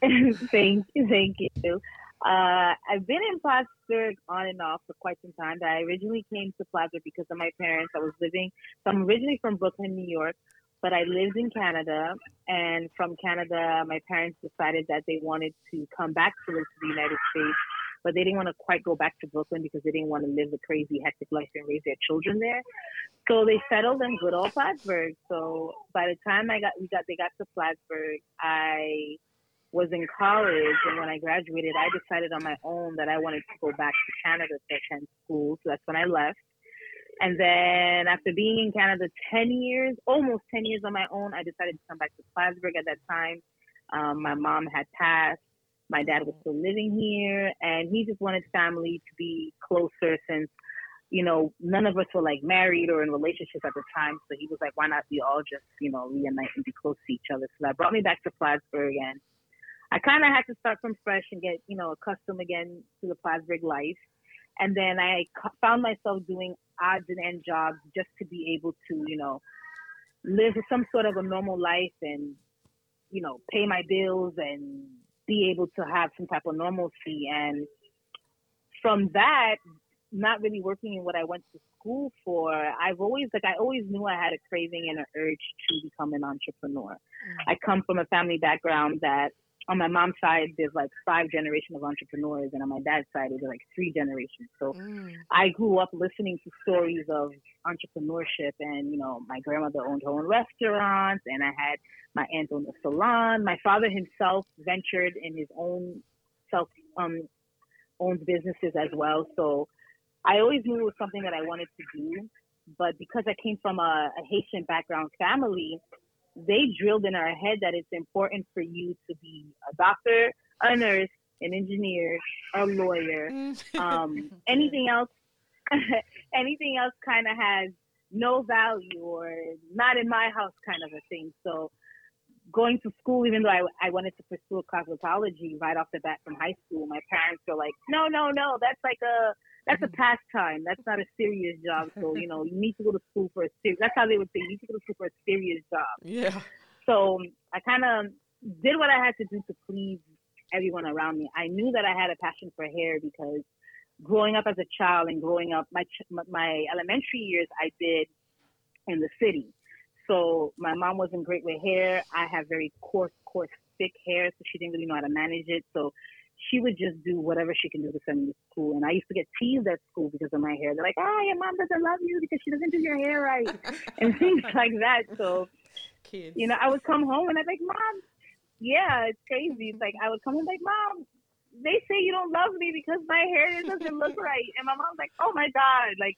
thank you, thank you. Uh, I've been in Plattsburgh on and off for quite some time. I originally came to Plattsburgh because of my parents. I was living, so I'm originally from Brooklyn, New York, but I lived in Canada. And from Canada, my parents decided that they wanted to come back to live to the United States, but they didn't want to quite go back to Brooklyn because they didn't want to live a crazy, hectic life and raise their children there. So they settled in good old Plattsburgh. So by the time I got, we got, they got to Plattsburgh, I was in college and when I graduated I decided on my own that I wanted to go back to Canada to attend school. So that's when I left. And then after being in Canada ten years, almost ten years on my own, I decided to come back to Plattsburgh at that time. Um, my mom had passed. My dad was still living here and he just wanted family to be closer since, you know, none of us were like married or in relationships at the time. So he was like, why not we all just, you know, reunite and be close to each other. So that brought me back to Plattsburgh and I kind of had to start from fresh and get, you know, accustomed again to the Plattsburgh life. And then I found myself doing odds and end jobs just to be able to, you know, live some sort of a normal life and, you know, pay my bills and be able to have some type of normalcy. And from that, not really working in what I went to school for, I've always, like, I always knew I had a craving and an urge to become an entrepreneur. Mm. I come from a family background that on my mom's side, there's like five generations of entrepreneurs, and on my dad's side, there's like three generations. So Mm. I grew up listening to stories of entrepreneurship, and you know, my grandmother owned her own restaurants, and I had my aunt owned a salon. My father himself ventured in his own self um, owned businesses as well. So I always knew it was something that I wanted to do, but because I came from a, a Haitian background family, they drilled in our head that it's important for you to be a doctor, a nurse, an engineer, a lawyer. Um, anything else, anything else kind of has no value or not in my house kind of a thing. So going to school, even though I, I wanted to pursue a cosmetology right off the bat from high school, my parents were like, no, no, no, that's like a, that's a pastime. That's not a serious job. So, you know, you need to go to school for a serious, that's how they would say, you need to go to school for a serious job. Yeah. So I kind of did what I had to do to please everyone around me. I knew that I had a passion for hair because growing up as a child and growing up, my ch- my elementary years I did in the city. So my mom wasn't great with hair. I have very coarse, coarse thick hair, so she didn't really know how to manage it. So she would just do whatever she can do to send me to school. And I used to get teased at school because of my hair. They're like, "Oh, your mom doesn't love you because she doesn't do your hair right," and things like that. So, Kids. you know, I would come home and I'd be like, "Mom, yeah, it's crazy." It's like I would come home like, "Mom, they say you don't love me because my hair doesn't look right," and my mom's like, "Oh my god, like."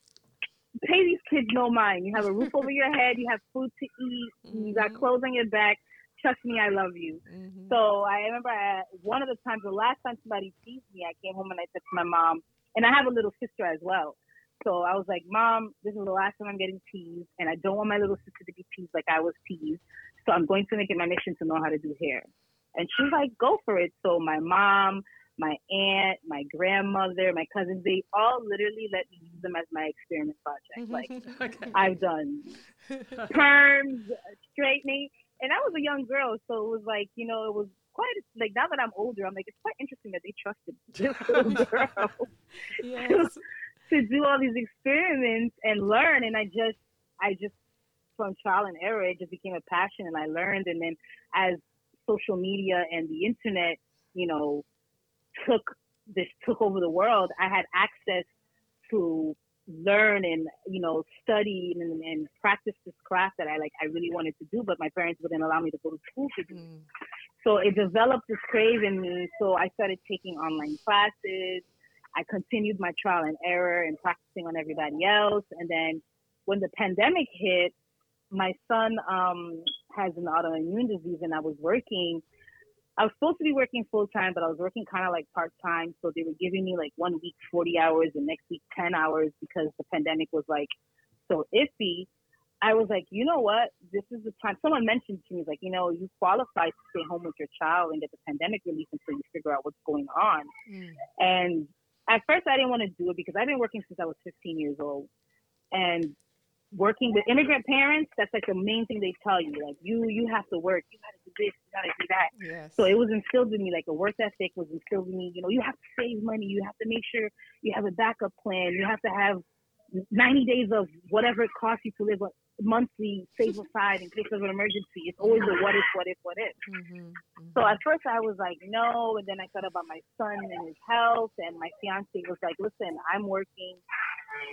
Pay these kids no mind. You have a roof over your head. You have food to eat. You got Mhm. clothes on your back. Trust me, I love you. Mhm. So I remember at one of the times, the last time somebody teased me, I came home and I said to my mom, and I have a little sister as well. So I was like, Mom, this is the last time I'm getting teased, and I don't want my little sister to be teased like I was teased. So I'm going to make it my mission to know how to do hair. And she's like, Go for it. So my mom, my aunt, my grandmother, my cousins, they all literally let me use them as my experiment project. Like Okay. I've done perms, straightening, and I was a young girl, so it was like you know it was quite like now that I'm older, I'm like it's quite interesting that they trusted this little girl yes. to do all these experiments and learn, and I just I just from trial and error it just became a passion, and I learned, and then as social media and the internet, you know, took this took over the world, I had access to learn and you know study and, and practice this craft that I like I really wanted to do, but my parents wouldn't allow me to go to school to do. Mm. So it developed this crave in me. So I started taking online classes. I continued my trial and error and practicing on everybody else. And then when the pandemic hit, my son um, has an autoimmune disease, and I was working. I was supposed to be working full time, but I was working kind of like part time. So they were giving me like one week 40 hours, and next week 10 hours because the pandemic was like so iffy. I was like, you know what? This is the time. Someone mentioned to me, like, you know, you qualify to stay home with your child and get the pandemic relief until you figure out what's going on. Mm. And at first, I didn't want to do it because I've been working since I was 15 years old. And working with immigrant parents, that's like the main thing they tell you. Like, you you have to work. You got to do this. You got to do that. Yes. So it was instilled in me, like a work ethic was instilled in me. You know, you have to save money. You have to make sure you have a backup plan. You have to have 90 days of whatever it costs you to live monthly, save aside in case of an emergency. It's always a what if, what if, what if. Mhm. So at first I was like, no. And then I thought about my son and his health. And my fiance was like, listen, I'm working.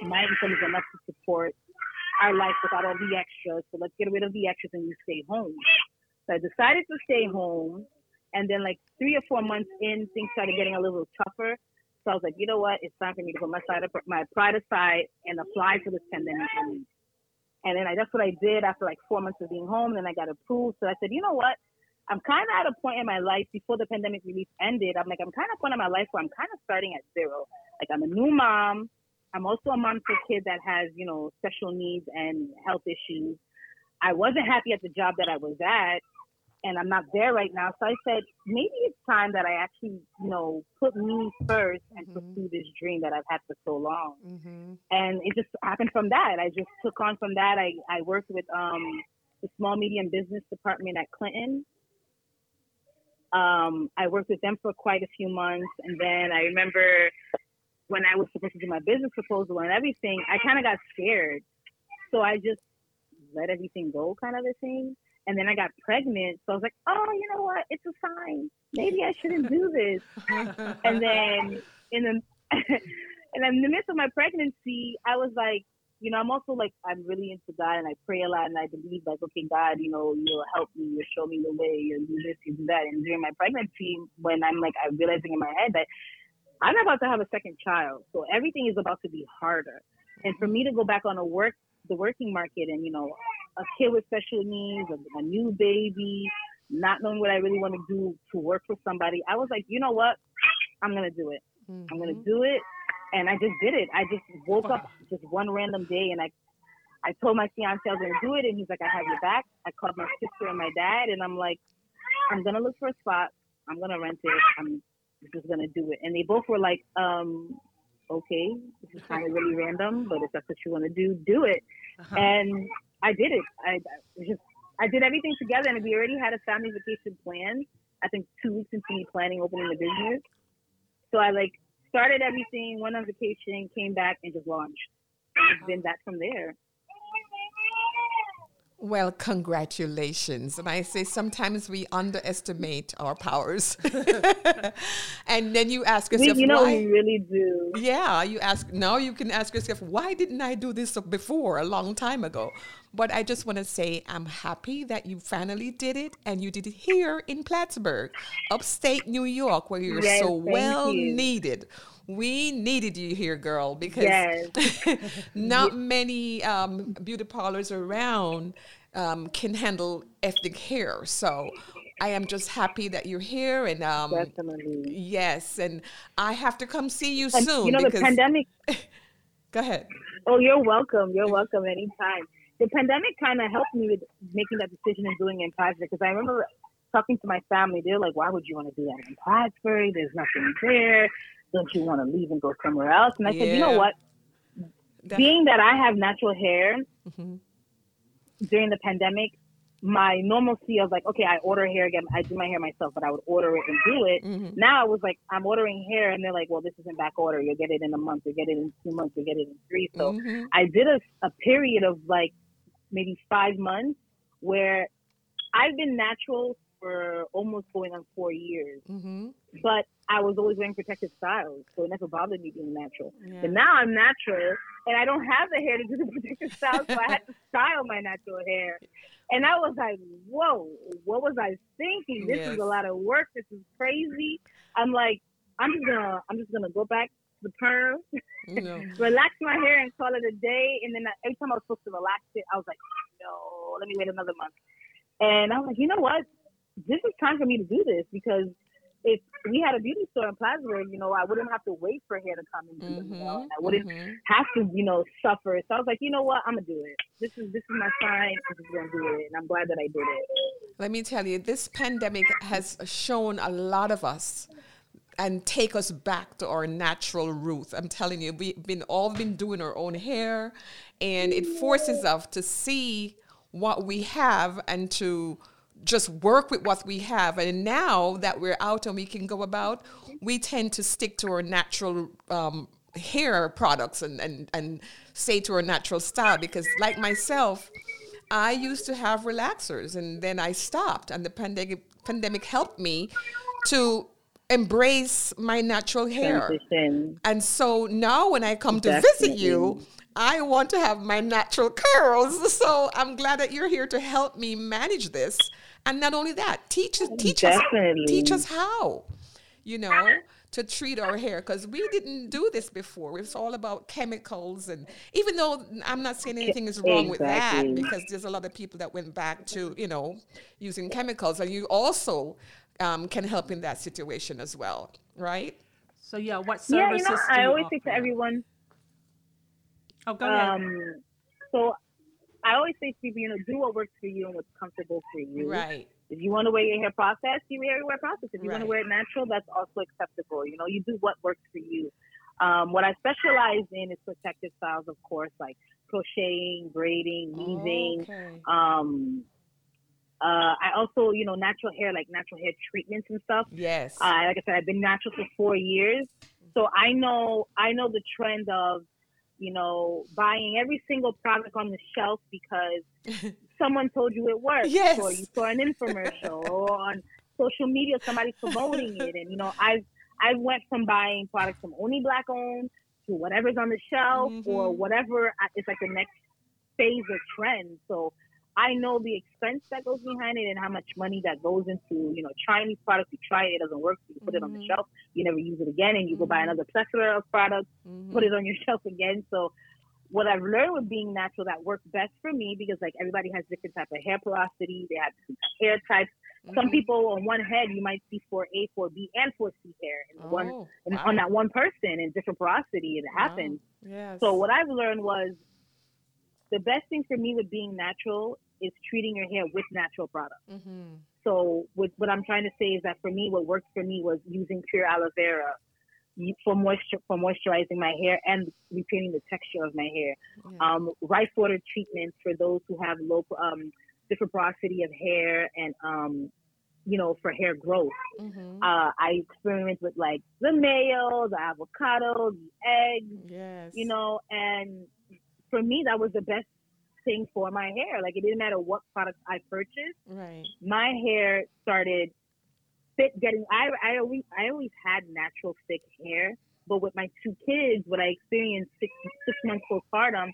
My income is enough to support our life without all the extras. So let's get rid of the extras and you stay home. So I decided to stay home. And then like three or four months in, things started getting a little tougher. So I was like, you know what? It's time for me to put my side up, my pride aside and apply for this pandemic. And then I, that's what I did after like four months of being home. Then I got approved. So I said, you know what? I'm kind of at a point in my life before the pandemic relief ended. I'm like, I'm kind of at a point in my life where I'm kind of starting at zero. Like I'm a new mom. I'm also a mom to a kid that has, you know, special needs and health issues. I wasn't happy at the job that I was at, and I'm not there right now. So I said, maybe it's time that I actually, you know, put me first and Mhm. pursue this dream that I've had for so long Mhm. and it just happened from that. I just took on from that. I, I worked with um, the small medium business department at Clinton. Um, I worked with them for quite a few months, and then I remember when I was supposed to do my business proposal and everything, I kind of got scared, so I just let everything go, kind of a thing. And then I got pregnant, so I was like, oh, you know what? It's a sign. Maybe I shouldn't do this and then in the and in the midst of my pregnancy, I was like, you know, I'm also like I'm really into God and I pray a lot and I believe like, okay, God, you know, you'll help me, you'll show me the way, you'll do this, you do that. And during my pregnancy, when I'm like I'm realizing in my head that I'm about to have a second child, so everything is about to be harder. And for me to go back on a work the working market and you know a kid with special needs, a, a new baby, not knowing what I really want to do to work for somebody, I was like, you know what? I'm gonna do it. I'm gonna Mhm. do it. And I just did it. I just woke up just one random day and I I told my fiance I was gonna do it and he's like, I have your back. I called my sister and my dad and I'm like, I'm gonna look for a spot. I'm gonna rent it. I'm just gonna do it. And they both were like, um, okay, this is kind of really random, but if that's what you want to do, do it. Uh-huh. And I did it. I, I just I did everything together, and we already had a family vacation planned. I think two weeks into me planning opening the business. So I like started everything, went on vacation, came back, and just launched. And it's been that from there. Well, congratulations. And I say sometimes we underestimate our powers. and then you ask yourself, we, you know, why? we really do. Yeah, you ask now you can ask yourself, why didn't I do this before a long time ago? But I just want to say I'm happy that you finally did it and you did it here in Plattsburgh, upstate New York, where you're Yes, so well you. needed. We needed you here, girl, because Yes. not many um, beauty parlors around um, can handle ethnic hair. So I am just happy that you're here and um, Definitely. yes, and I have to come see you And, soon you know, because the pandemic. go ahead. Oh, you're welcome. You're welcome anytime. The pandemic kind of helped me with making that decision and doing it in Plattsburgh because I remember talking to my family. They're like, "Why would you want to do that in Plattsburgh? There's nothing there. Don't you want to leave and go somewhere else?" And I said, "You know what? Being that I have natural hair Mhm. during the pandemic, my normalcy of like, okay, I order hair again. I do my hair myself, but I would order it and do it. Mhm. Now I was like, I'm ordering hair, and they're like, well, this isn't back order. You'll get it in a month. You'll get it in two months. You'll get it in three. So Mhm. I did a, a period of like maybe five months where I've been natural for almost going on four years, Mhm. but I was always wearing protective styles, so it never bothered me being natural. Yeah. But now I'm natural, and I don't have the hair to do the protective styles, so I had to style my natural hair. And I was like, whoa, what was I thinking? This Yes. is a lot of work. This is crazy. I'm like, I'm just gonna, I'm just gonna go back to the perm, know. relax my hair and call it a day. And then every time I was supposed to relax it, I was like, no, let me wait another month. And I was like, you know what? This is time for me to do this because if we had a beauty store in Plattsburgh, you know, I wouldn't have to wait for hair to come and do it, you know, I wouldn't Mhm. have to, you know, suffer. So I was like, you know what? I'm gonna do it. This is this is my sign. I'm just gonna do it, and I'm glad that I did it. Let me tell you, this pandemic has shown a lot of us and take us back to our natural roots. I'm telling you, we've been all been doing our own hair, and it forces us to see what we have and to just work with what we have. And now that we're out and we can go about, we tend to stick to our natural um, hair products and, and, and stay to our natural style because, like myself, I used to have relaxers and then I stopped, and the pandemic pandemic helped me to embrace my natural hair. Transition. And so now when I come to visit you, I want to have my natural curls. So I'm glad that you're here to help me manage this. And not only that, teach teach Definitely. us teach us how, you know, to treat our hair because we didn't do this before. It's all about chemicals and even though I'm not saying anything is wrong with that because there's a lot of people that went back to, you know, using chemicals and you also um, can help in that situation as well, right? So yeah, what services? Yeah, you know, do I you always say to offer? everyone, Oh, go ahead. um, so I always say to people, you know, do what works for you and what's comfortable for you. Right. If you want to wear your hair processed, you wear your hair processed. If you want to wear it natural, that's also acceptable. You know, you do what works for you. Um, what I specialize in is protective styles, of course, like crocheting, braiding, weaving. Okay. Um, uh, I also, you know, natural hair, like natural hair treatments and stuff. Yes. Uh, like I said, I've been natural for four years, so I know I know the trend of, you know, buying every single product on the shelf because someone told you it works, Yes. or you saw an infomercial, or on social media somebody's promoting it, and you know, I've I went from buying products from only black owned to whatever's on the shelf or Mhm. whatever uh, is like the next phase or trend. So I know the expense that goes behind it and how much money that goes into, you know, trying these products. You try it, it doesn't work, so you put it on the Mhm. shelf, you never use it again, and you go buy Mhm. another plethora of products, Mhm. put it on your shelf again. So what I've learned with being natural that works best for me because like everybody has different type of hair porosity, they have different hair types. Some Mhm. people on one head you might see 4A, 4B, and 4C hair in one Oh, in, wow. on that one person in different porosity. It happens. Wow. Yes. So what I've learned was the best thing for me with being natural is treating your hair with natural products. Mhm. So with, what I'm trying to say is that for me, what worked for me was using pure aloe vera for moisture for moisturizing my hair and repairing the texture of my hair. Um, rice water treatments for those who have low um, different porosity of hair and um, you know for hair growth. Mhm. Uh, I experiment with like the mayo, the avocado, the eggs yes. you know, and for me, that was the best thing for my hair. Like it didn't matter what product I purchased, Right. my hair started thick getting I I always I always had natural thick hair, but with my two kids, what I experienced six six months postpartum,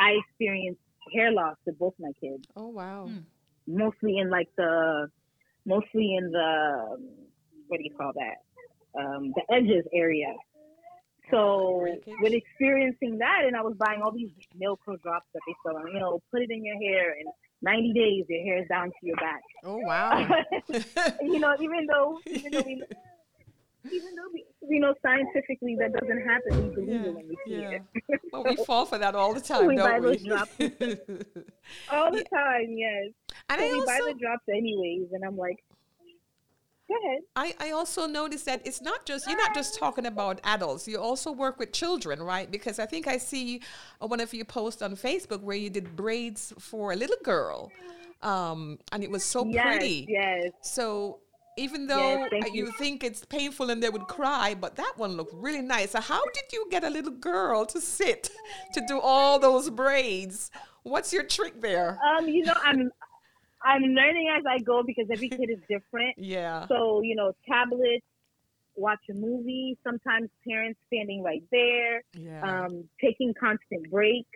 I experienced hair loss with both my kids. Oh wow. Hmm. Mostly in like the mostly in the what do you call that? Um, the edges area. So with experiencing that, and I was buying all these Milko drops that they sell, you know, put it in your hair, and 90 days your hair is down to your back. Oh wow. you know, even though, even though we, even though we, you know, scientifically that doesn't happen, we believe Yeah, it when we see yeah. it. well, we fall for that all the time, We buy don't those we? drops. All the time, yes. and So I we buy the drops anyways, and I'm like, go ahead. I, I also noticed that it's not just you're not just talking about adults you also work with children right because i think i see uh, one of your posts on facebook where you did braids for a little girl um, and it was so yes, pretty yes. so even though thank uh, you you. think it's painful and they would cry but that one looked really nice so how did you get a little girl to sit to do all those braids what's your trick there Um, you know, I'm, I'm learning as I go because every kid is different. yeah So, you know, tablets, watch a movie, sometimes parents standing right there, yeah um, taking constant breaks.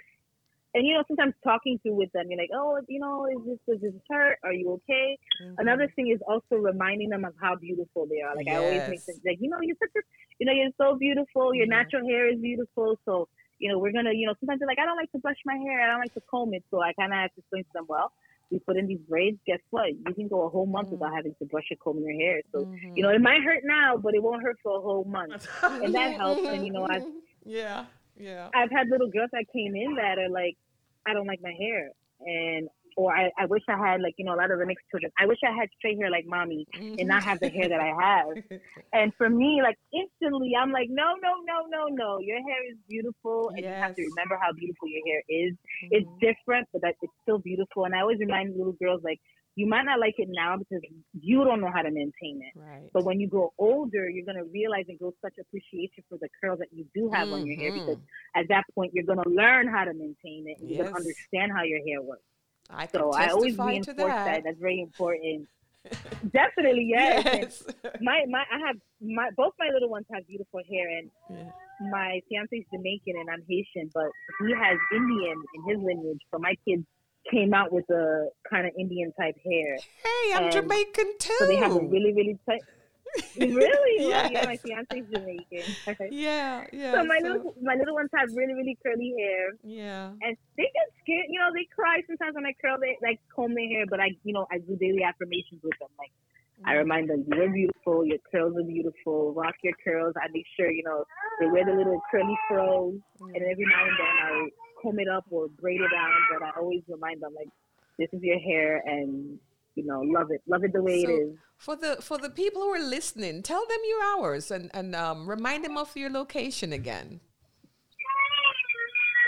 And, you know, sometimes talking through with them, you're like, oh, you know, is this, does this hurt? Are you okay? Mhm. Another thing is also reminding them of how beautiful they are. Like, I always make Yes. them, like, you know, you're such a, you know, you're so beautiful. Your Yeah. natural hair is beautiful. So, you know, we're going to, you know, sometimes they're like, I don't like to brush my hair. I don't like to comb it. So I kind of have to explain to them, well, we put in these braids. Guess what? You can go a whole month Mm. without having to brush or comb your hair. So, Mhm. you know, it might hurt now, but it won't hurt for a whole month. And that helps. And, you know, I've, yeah, yeah. I've had little girls that came in that are like, I don't like my hair. And, or I, I wish I had, like, you know, a lot of the mixed children, I wish I had straight hair like mommy and not have the hair that I have. And for me, like, instantly, I'm like, no, no, no, no, no. Your hair is beautiful. And you have to remember how beautiful your hair is. It's Mhm. different, but that it's still beautiful. And I always remind little girls, like, you might not like it now because you don't know how to maintain it. right. But when you grow older, you're gonna realize and grow such appreciation for the curls that you do have on your hair because at that point you're gonna learn how to maintain it and you're gonna understand how your hair works. I can So I always reinforce that. that. That's very important. Definitely, yes. Yes. My my I have my both my little ones have beautiful hair and Yeah. my fiance's Jamaican and I'm Haitian, but he has Indian in his lineage. So my kids came out with a kind of Indian type hair. Hey, I'm And Jamaican too. So they have a really, really tight. Really? Oh well, yeah, my Yes. fiance's Jamaican. yeah, yeah. so my so- little my little ones have really, really curly hair, yeah. and they get scared. You know, they cry sometimes when I curl they like comb their hair, but I, you know, I do daily affirmations with them. Like I mm. remind them, you're beautiful. Your curls are beautiful. Rock your curls. I make sure you know they wear the little curly fros, and every now and then I comb it up or braid it out. But I always remind them like, this is your hair, and you know, love it, love it the way So- it is. For the for the people who are listening, tell them your hours and and um, remind them of your location again.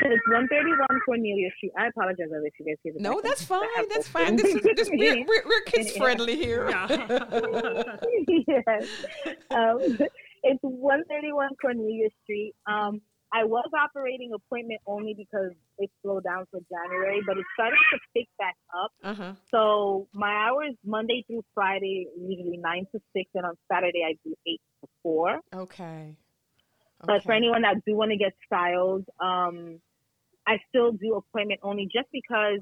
So it's 131 Cornelia Street. I apologize if you guys hear the No, background that's fine. That's fine. This, is- this, we're, we're, we're kids friendly here. yes. Um, it's 131 Cornelia Street. Um, I was operating appointment only because it slowed down for January, but it's starting to pick back up. Uh huh. So my hours Monday through Friday usually nine to six, and on Saturday I do eight to four. Okay. But for anyone that do want to get styled, um, I still do appointment only just because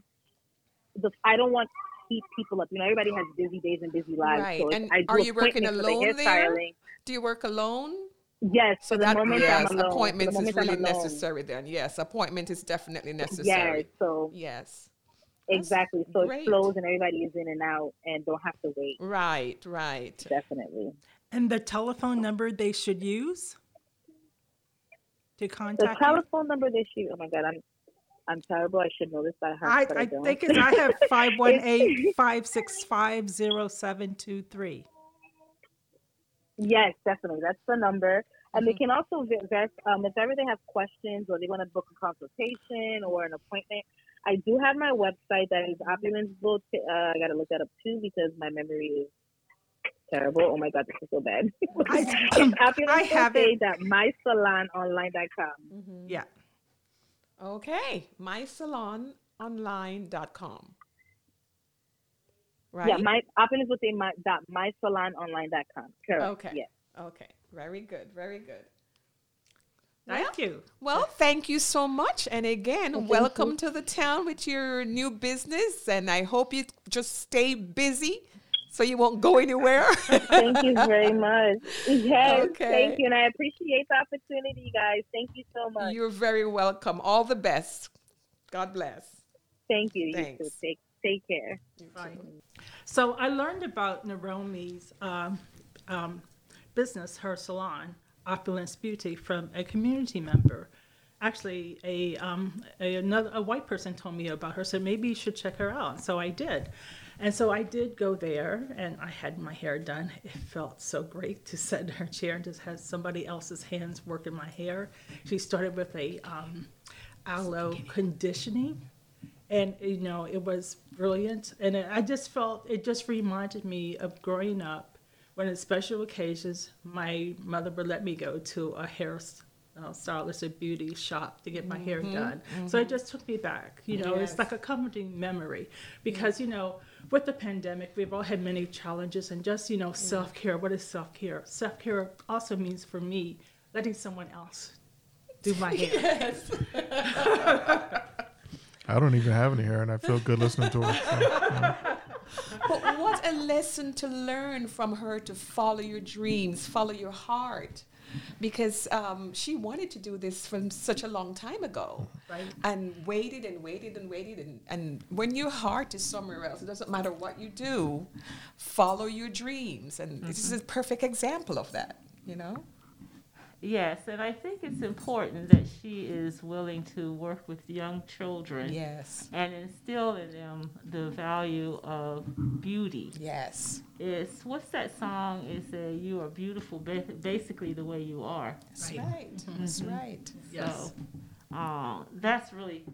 the I don't want to keep people up. You know, everybody has busy days and busy lives. Right. So And I do are you working alone there? Do you work alone? Yes, So for the that moment yes, alone. appointments for is really I'm alone. necessary. Then yes, appointment is definitely Yes, necessary. so Yes. exactly. So great. it flows and everybody is in and out and don't have to wait. Right. Right. Definitely. And the telephone number they should use to contact The contact you? telephone number they should Oh my god, I'm I'm terrible. I should know this by heart. I, but I, I don't. think it's, I have 518 565 0723. Yes, definitely. That's the number. And they Mhm. can also vi- vet, um, if ever they have questions or they want to book a consultation or an appointment. I do have my website that is Opulence Beaute. Uh, I got to look that up too because my memory is terrible. Oh my God, this is so bad. I, it's I have it. opulence.mysalononline.com. Mhm. Yeah. Okay. My salon mysalononline.com. Right? Yeah, my opulence my dot mysalononline.com. Correct. Okay. Yes. Okay. Very good. Very good. Thank you. Well, thank you so much. And again, Well, thank welcome you. to the town with your new business. And I hope you just stay busy so you won't go anywhere. Thank you very much. Yes, Okay. thank you. And I appreciate the opportunity, guys. Thank you so much. You're very welcome. All the best. God bless. thank you. You. Thanks. Take, take care. Right. So I learned about Naromie's um, um, business, her salon, Opulence Beaute, from a community member. Actually, a, um, a another a white person told me about her, so maybe you should check her out. So I did, and so I did go there, and I had my hair done. It felt so great to sit in her chair and just have somebody else's hands working my hair. She started with a um, aloe conditioning and you know it was brilliant. And it, i just felt it just reminded me of growing up when at special occasions my mother would let me go to a hair uh, stylist or beauty shop to get my hair done. So it just took me back you know Yes. it's like a comforting memory. Because you know with the pandemic we've all had many challenges and just you know self-care what is self-care? Self-care also means for me letting someone else do my hair I don't even have any hair, and I feel good listening to her. So, yeah. But what a lesson to learn from her to follow your dreams, follow your heart. Because um, she wanted to do this from such a long time ago. Right. And waited and waited and waited. And, and when your heart is somewhere else, it doesn't matter what you do, follow your dreams. And this is a perfect example of that, you know? Yes, and I think it's important that she is willing to work with young children Yes. and instill in them the value of beauty. Yes. It's what's that song? It's a you are beautiful, ba- basically the way you are. That's Right. right. That's right. yes So, um, that's really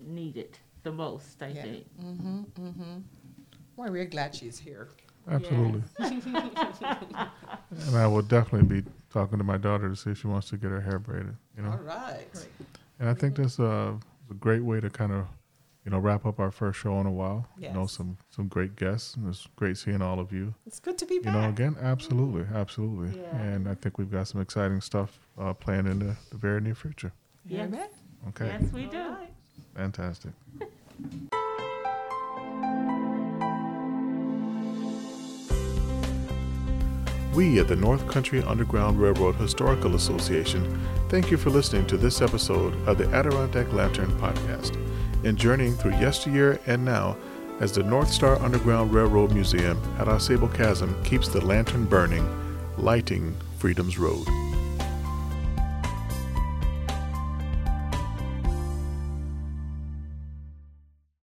needed the most, I Yeah. think. Mm-hmm. Mm-hmm. Well, we're glad she's here. Absolutely. and I will definitely be talking to my daughter to see if she wants to get her hair braided. You know, All right. and I think this uh, is a great way to kind of, you know, wrap up our first show in a while. You know, some some great guests. And it's great seeing all of you. It's good to be back. You know, again, absolutely, absolutely. Yeah. And I think we've got some exciting stuff uh, planned in the, the very near future. You hear Yes. Okay, Yes, we do. All right. fantastic. We at the North Country Underground Railroad Historical Association thank you for listening to this episode of the Adirondack Lantern Podcast and journeying through yesteryear and now as the North Star Underground Railroad Museum at Ausable Chasm keeps the lantern burning, lighting freedom's road.